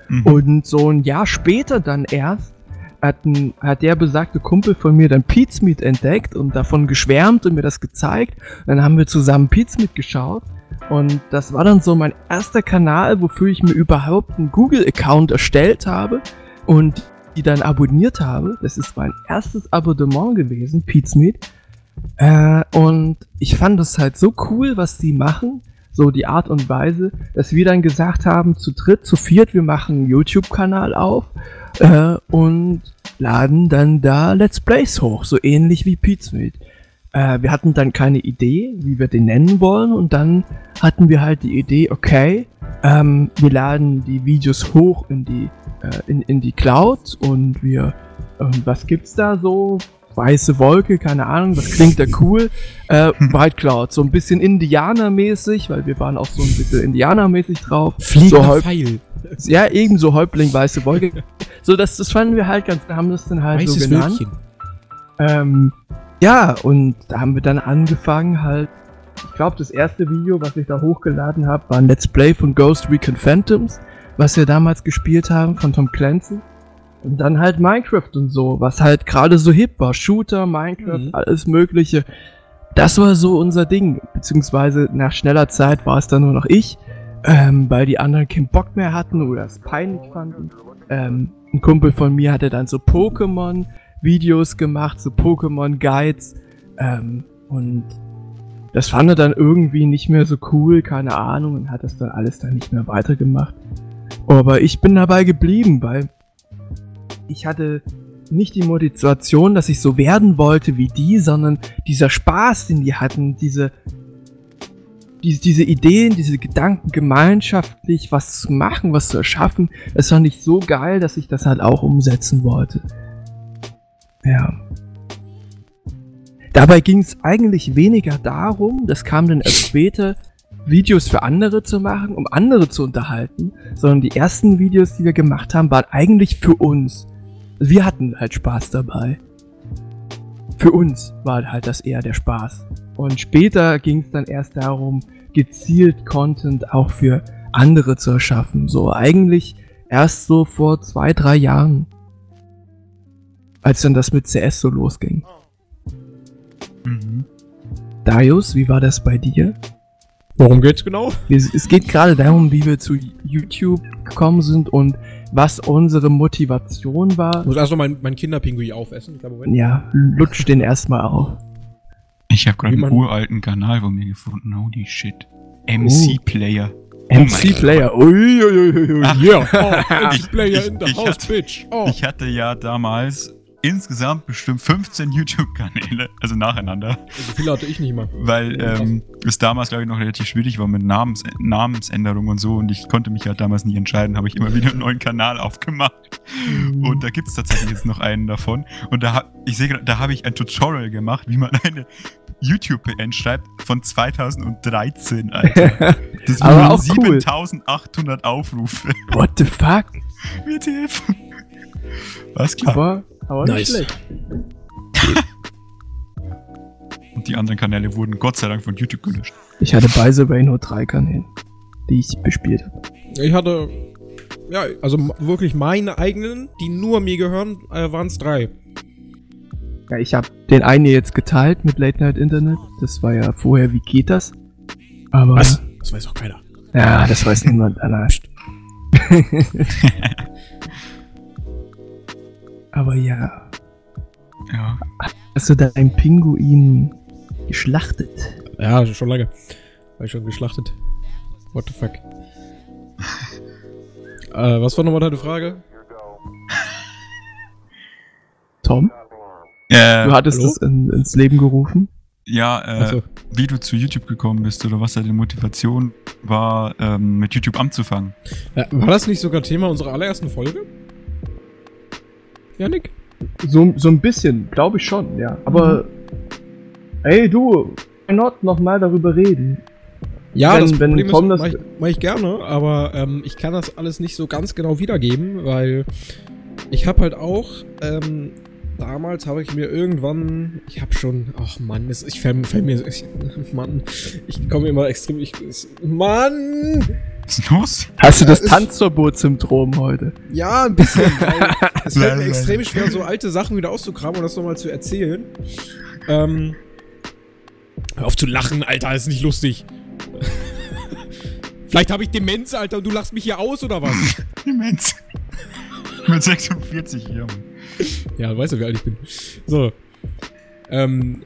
Mhm. Und so ein Jahr später dann erst hat, ein, hat der besagte Kumpel von mir dann Pizmeet entdeckt und davon geschwärmt und mir das gezeigt. Und dann haben wir zusammen Pizmeet geschaut. Und das war dann so mein erster Kanal, wofür ich mir überhaupt einen Google-Account erstellt habe und die dann abonniert habe. Das ist mein erstes Abonnement gewesen, Pizmeet. Äh, und ich fand das halt so cool, was die machen, so die Art und Weise, dass wir dann gesagt haben, zu dritt, zu viert, wir machen einen YouTube-Kanal auf äh, und laden dann da Let's Plays hoch, so ähnlich wie Pizmeet. Äh, wir hatten dann keine Idee, wie wir den nennen wollen und dann hatten wir halt die Idee, okay, ähm, wir laden die Videos hoch in die, äh, in, in die Cloud und wir, ähm, was gibt's da so? Weiße Wolke, keine Ahnung, was klingt da cool? Äh, White Cloud, so ein bisschen Indianermäßig, weil wir waren auch so ein bisschen Indianermäßig drauf. Fliegender so Pfeil. Ja, ebenso Häuptling, weiße Wolke. so, das, das fanden wir halt ganz, haben das dann halt Weißes so genannt. Wölkchen. Ähm, ja, und da haben wir dann angefangen halt, ich glaube, das erste Video, was ich da hochgeladen habe, war ein Let's Play von Ghost Recon Phantoms, was wir damals gespielt haben von Tom Clancy. Und dann halt Minecraft und so, was halt gerade so hip war. Shooter, Minecraft, Mhm. alles mögliche. Das war so unser Ding. Beziehungsweise nach schneller Zeit war es dann nur noch ich, ähm, weil die anderen keinen Bock mehr hatten oder es peinlich fanden. Ähm, ein Kumpel von mir hatte dann so Pokémon-Videos gemacht, so Pokémon-Guides. Ähm, und das fand er dann irgendwie nicht mehr so cool, keine Ahnung, und hat das dann alles dann nicht mehr weitergemacht. Aber ich bin dabei geblieben, weil ich hatte nicht die Motivation, dass ich so werden wollte wie die, sondern dieser Spaß, den die hatten, diese, diese, diese Ideen, diese Gedanken gemeinschaftlich was zu machen, was zu erschaffen, das fand ich so geil, dass ich das halt auch umsetzen wollte. Ja. Dabei ging es eigentlich weniger darum, das kam dann erst später, Videos für andere zu machen, um andere zu unterhalten, sondern die ersten Videos, die wir gemacht haben, waren eigentlich für uns. Wir hatten halt Spaß dabei. Für uns war halt das eher der Spaß. Und später ging es dann erst darum, gezielt Content auch für andere zu erschaffen. So eigentlich erst so vor zwei, drei Jahren. Als dann das mit CS so losging. Mhm. Darius, wie war das bei dir? Worum geht's genau? Es es geht gerade darum, wie wir zu YouTube gekommen sind und was unsere Motivation war. Ich muss erst noch mein, mein Kinderpinguin aufessen. Ja, lutsch den erstmal auf. Ich habe gerade einen uralten Kanal von mir gefunden. Holy shit. MC Player. MC Player. Ui, ui, ui, ui. Ach. Yeah, oh, Ich- Player ich- in the ich house, hatte- bitch. Oh. Ich hatte ja damals insgesamt bestimmt 15 YouTube-Kanäle, also nacheinander. So viele hatte ich nicht mal. Weil ähm, es damals, glaube ich, noch relativ schwierig war mit Namens Namensänderung und so und ich konnte mich halt damals nie entscheiden, habe ich immer wieder einen neuen Kanal aufgemacht. Und da gibt es tatsächlich jetzt noch einen davon. Und da, hab- ich sehe da habe ich ein Tutorial gemacht, wie man eine YouTube-PN schreibt von 2013, Alter. Das waren cool. 7800 Aufrufe. What the fuck? WTF. Alles klar. Aber, aber Nice. nicht schlecht. Und die anderen Kanäle wurden Gott sei Dank von YouTube gelöscht. Ich hatte bei The Way nur drei Kanäle, die ich bespielt habe. Ich hatte, ja, also wirklich meine eigenen, die nur mir gehören, äh, waren es drei. Ja, ich habe den einen jetzt geteilt mit Late Night Internet. Das war ja vorher wie geht das? Aber Was? Das weiß doch keiner. ja, das weiß niemand. Alter. Aber ja, Ja. hast du da einen Pinguin geschlachtet? Ja, schon lange. War ich schon geschlachtet. What the fuck? äh, was war nochmal deine Frage? Tom, Äh, du hattest hallo? es in, ins Leben gerufen. ja, äh, Also, wie du zu YouTube gekommen bist oder was deine Motivation war, ähm, mit YouTube anzufangen. äh, war das nicht sogar Thema unserer allerersten Folge? Janik? So, so ein bisschen, glaube ich schon, ja. Aber ey du, why not nochmal darüber reden? Ja, Wenn- das wenn Problem Tom ist, das- mach ich, mach ich gerne, aber ähm, ich kann das alles nicht so ganz genau wiedergeben, weil ich habe halt auch ähm, damals habe ich mir irgendwann, ich habe schon, ach Mann, es, ich fäll, fäll mir, ich, Mann, ich komme immer extrem, ich, es, Mann, Was ist los? Hast du das ist- Tanzverbot-Syndrom heute? ja, ein bisschen, es fällt Nein, mir nein. extrem schwer, so alte Sachen wieder auszukramen und das nochmal zu erzählen. Ähm, hör auf zu lachen, Alter, ist nicht lustig. Vielleicht habe ich Demenz, Alter, und du lachst mich hier aus, oder was? Immens. mit 46 hier. Mann. Ja, du weißt ja, wie alt ich bin. So. Ähm,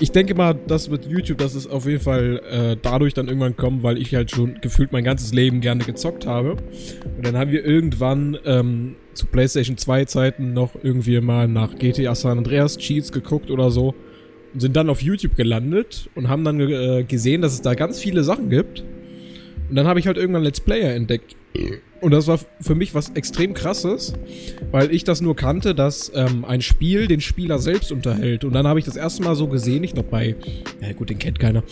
ich denke mal, das mit YouTube, das ist auf jeden Fall äh, dadurch dann irgendwann kommen, weil ich halt schon gefühlt mein ganzes Leben gerne gezockt habe. Und dann haben wir irgendwann ähm, zu PlayStation 2 Zeiten noch irgendwie mal nach GTA San Andreas Cheats geguckt oder so. Und sind dann auf YouTube gelandet und haben dann äh, gesehen, dass es da ganz viele Sachen gibt. Und dann habe ich halt irgendwann Let's Player entdeckt. Und das war für mich was extrem krasses, weil ich das nur kannte, dass ähm, ein Spiel den Spieler selbst unterhält. Und dann habe ich das erste Mal so gesehen, ich glaube bei, ja gut, den kennt keiner.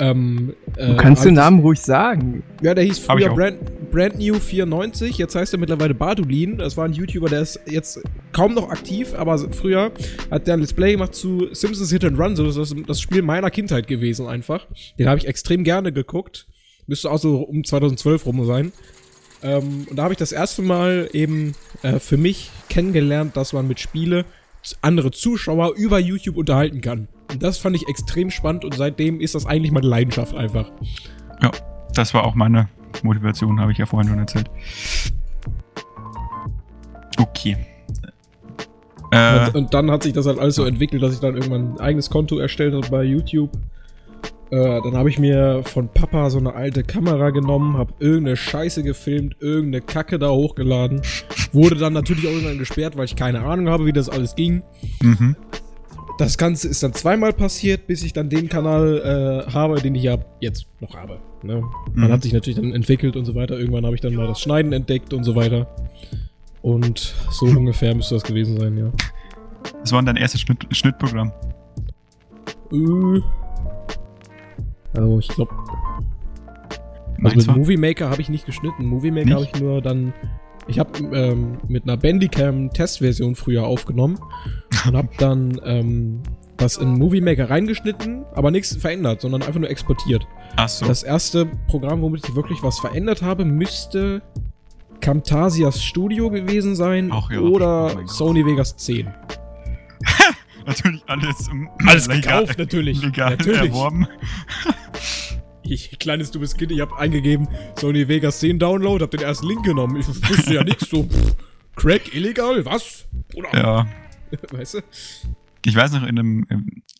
Ähm, äh, Du kannst den als- Namen ruhig sagen. Ja, der hieß früher. Brand, Brand New 94, jetzt heißt er mittlerweile Badulin. Das war ein YouTuber, der ist jetzt kaum noch aktiv, aber früher hat der ein Let's Play gemacht zu Simpsons Hit and Run, so das ist das Spiel meiner Kindheit gewesen einfach. Den habe ich extrem gerne geguckt. Müsste auch so um 2012 rum sein. Ähm, und da habe ich das erste Mal eben äh, für mich kennengelernt, dass man mit Spiele andere Zuschauer über YouTube unterhalten kann. Und das fand ich extrem spannend und seitdem ist das eigentlich meine Leidenschaft einfach. Ja, das war auch meine Motivation, habe ich ja vorhin schon erzählt. Okay. Äh, Und, und dann hat sich das halt alles so entwickelt, dass ich dann irgendwann ein eigenes Konto erstellt habe bei YouTube. Äh, dann habe ich mir von Papa so eine alte Kamera genommen, habe irgendeine Scheiße gefilmt, irgendeine Kacke da hochgeladen. Wurde dann natürlich auch irgendwann gesperrt, weil ich keine Ahnung habe, wie das alles ging. mhm. Das Ganze ist dann zweimal passiert, bis ich dann den Kanal äh, habe, den ich ja jetzt noch habe. Ne? Man Mhm. hat sich natürlich dann entwickelt und so weiter. Irgendwann habe ich dann mal das Schneiden entdeckt und so weiter. Und so ungefähr müsste das gewesen sein, ja. Das war dein erstes Schnitt Schnittprogramm. Äh, Also ich glaube, also mit? Movie Maker habe ich nicht geschnitten. Movie Maker habe ich nur dann. Ich habe ähm, mit einer Bandicam Testversion früher aufgenommen und habe dann ähm, das in Movie Maker reingeschnitten, aber nichts verändert, sondern einfach nur exportiert. Ach so. Das erste Programm, womit ich wirklich was verändert habe, müsste Camtasias Studio gewesen sein Ach ja. oder Oh. Sony Vegas 10. Natürlich alles im Alles legal- gekauft, natürlich. legal Natürlich. erworben. Ich, kleines dummes Kind, ich habe eingegeben, Sony Vegas 10 Download, hab den ersten Link genommen. Ich wusste ja nichts, so, pff, Crack illegal, was? Oder? Ja. Weißt du? Ich weiß noch, in einem,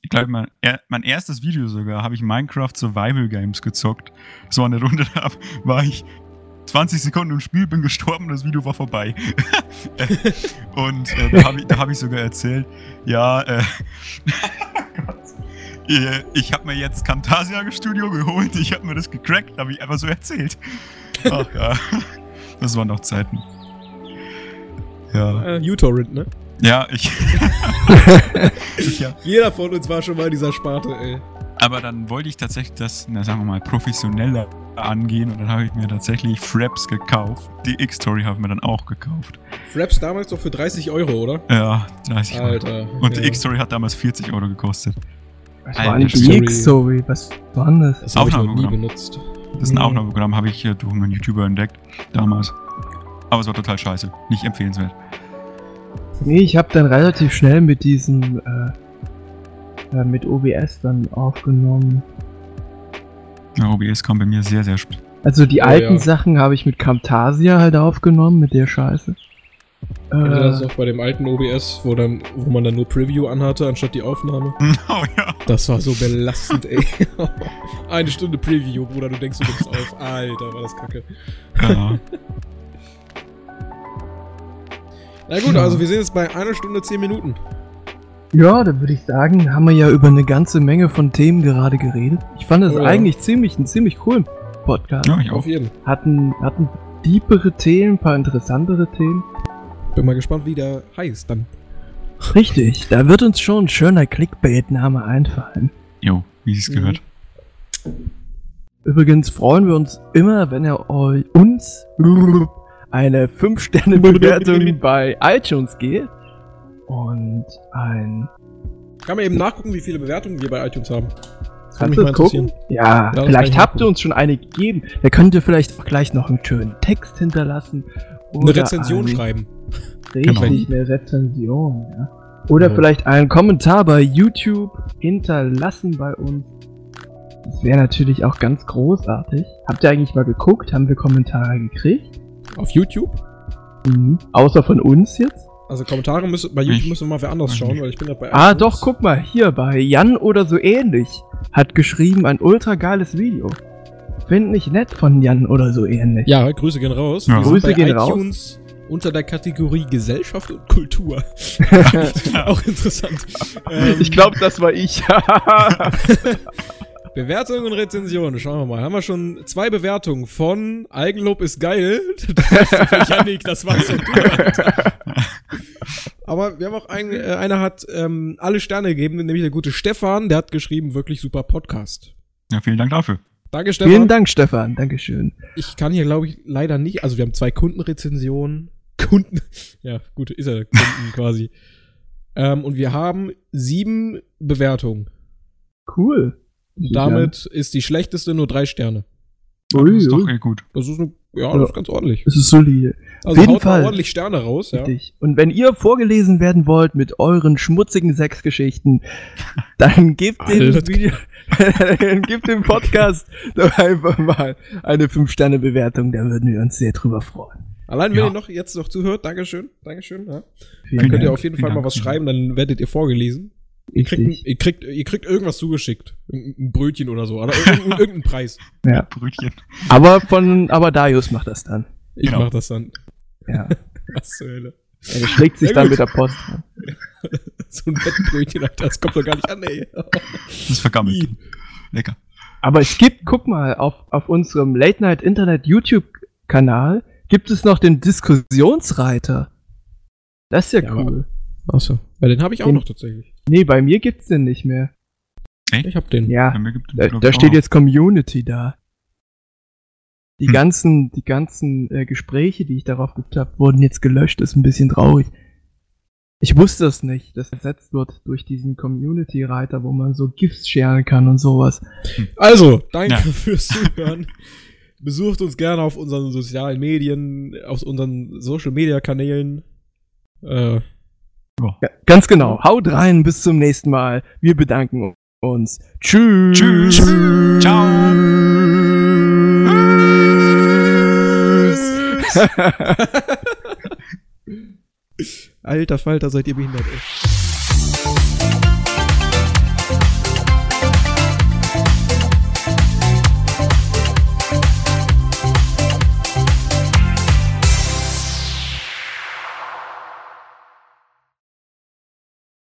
ich glaube, mein, mein erstes Video sogar, habe ich Minecraft Survival Games gezockt. So eine Runde da war ich 20 Sekunden im Spiel, bin gestorben, das Video war vorbei. und äh, da habe ich, da hab ich sogar erzählt, ja, äh. Äh, ich habe mir jetzt Camtasia Studio geholt, ich habe mir das gecrackt, habe ich einfach so erzählt. Ach ja, das waren noch Zeiten. Ja, Äh, uTorrent, ne? ja ich, ich ja. Jeder von uns war schon mal in dieser Sparte, ey. Aber dann wollte ich tatsächlich das, na, sagen wir mal, professioneller angehen und dann habe ich mir tatsächlich Fraps gekauft. Die X-Story habe ich mir dann auch gekauft. Fraps damals doch für 30 Euro, oder? Ja, 30 Euro. Alter. Und ja. die X-Story hat damals 40 Euro gekostet. Was Alter, war denn die Story. X-Story? Was war denn das? Das habe ich noch nie Aufnahmeprogramm. benutzt. Das ist ein. Aufnahmeprogramm, habe ich durch einen YouTuber entdeckt, damals. Aber es war total scheiße. Nicht empfehlenswert. Nee, ich habe dann relativ schnell mit diesem, äh, äh, mit OBS dann aufgenommen. Ja, OBS kam bei mir sehr, sehr spät. Also die Oh, alten ja. Sachen habe ich mit Camtasia halt aufgenommen, mit der Scheiße. Also das ist Äh, auch bei dem alten OBS, wo, dann, wo man dann nur Preview anhatte, anstatt die Aufnahme. Oh ja. Das war so belastend, ey. Eine Stunde Preview, Bruder, du denkst, du nimmst auf. Alter, war das kacke. ja. Na gut, Ja. also wir sind jetzt bei einer Stunde zehn Minuten. Ja, da würde ich sagen, haben wir ja über eine ganze Menge von Themen gerade geredet. Ich fand das Oh ja. eigentlich ziemlich, einen ziemlich coolen Podcast. ja, ich auch. Auf jeden. Hatten, hatten deepere Themen, ein paar interessantere Themen. Bin mal gespannt, wie der heißt dann. Richtig, da wird uns schon ein schöner Clickbait-Name einfallen. Jo, wie es Mhm. gehört. Übrigens freuen wir uns immer, wenn ihr eu- uns eine 5-Sterne-Bewertung bei iTunes gebt. Und ein. Kann man eben nachgucken, wie viele Bewertungen wir bei iTunes haben. Das Kannst du mal das gucken? Ja, Ja, vielleicht ich habt ihr uns schon eine gegeben. Da könnt ihr vielleicht auch gleich noch einen schönen Text hinterlassen. Eine Oder Rezension ein- schreiben. Richtig, eine Rezension, ja. Oder Ja. vielleicht einen Kommentar bei YouTube hinterlassen bei uns. Das wäre natürlich auch ganz großartig. Habt ihr eigentlich mal geguckt? Haben wir Kommentare gekriegt? Auf YouTube. Mhm. Außer von uns jetzt? Also Kommentare müssen, bei YouTube Ich- müssen wir mal wer anders schauen, weil ich bin gerade bei Ah, iTunes. doch, guck mal, hier bei Jan oder so ähnlich. Hat geschrieben, ein ultra geiles Video. Find ich nett von Jan oder so ähnlich. Ja, Grüße gehen raus. Ja. Wir sind Grüße bei gehen raus. iTunes unter der Kategorie Gesellschaft und Kultur. Auch interessant. Ähm, Ich glaube, das war ich. Bewertungen und Rezensionen, schauen wir mal. Haben wir schon zwei Bewertungen von Eigenlob ist geil. Das Janik, das war's Alter. Aber wir haben auch einen, äh, einer hat ähm, alle Sterne gegeben, nämlich der gute Stefan, der hat geschrieben, wirklich super Podcast. Ja, vielen Dank dafür. Danke, Stefan. Vielen Dank, Stefan. Dankeschön. Ich kann hier, glaube ich, leider nicht. Also wir haben zwei Kundenrezensionen. Kunden. Ja, gut, ist ja Kunden quasi. Ähm, und wir haben sieben Bewertungen. Cool. Damit ist die schlechteste nur drei Sterne. Ja, Ui, das ist doch eh gut. Das ist, eine, ja, das ist ganz ordentlich. Das ist solide. Also jeden haut Fall. mal ordentlich Sterne raus, ja. Richtig. Und wenn ihr vorgelesen werden wollt mit euren schmutzigen Sexgeschichten, dann gebt dem Video, dann gebt dem Podcast doch einfach mal eine 5-Sterne-Bewertung, da würden wir uns sehr drüber freuen. Allein wenn Ja. ihr noch jetzt noch zuhört, Dankeschön, Dankeschön. Ja. Vielen Könnt ihr Dank. auf jeden Fall mal Dank. was schreiben, dann werdet ihr vorgelesen. Ihr kriegt, ihr, kriegt, ihr kriegt irgendwas zugeschickt. Ein Brötchen oder so. Oder irgendeinen, irgendeinen Preis. Ja. Brötchen. Aber von, aber Darius macht das dann. Ich Genau. mach das dann. Ja. Was zur Hölle. Er schlägt sich dann mit der Post. So ein Bettbrötchen, Alter, das kommt doch gar nicht an, ey. Das ist vergammelt. Lecker. Aber es gibt, guck mal, auf, auf unserem Late Night Internet YouTube-Kanal gibt es noch den Diskussionsreiter. Das ist ja, Ja, aber- cool. Achso. Ja, den habe ich auch Den- noch tatsächlich. Nee, bei mir gibt's den nicht mehr. Ich hab den. Ja, Bei mir gibt es, da, da ich, steht jetzt Community da. Die Hm. ganzen, die ganzen äh, Gespräche, die ich darauf gehabt habe, wurden jetzt gelöscht. Das ist ein bisschen traurig. Ich wusste es nicht, dass ersetzt wird durch diesen Community-Reiter, wo man so GIFs scheren kann und sowas. Also, danke Ja. fürs Zuhören. Besucht uns gerne auf unseren sozialen Medien, auf unseren Social Media Kanälen. Äh, Ja, ganz genau. Haut rein, bis zum nächsten Mal. Wir bedanken uns. Tschüss. Tschüss. Ciao. Alter Falter, seid ihr behindert, ey.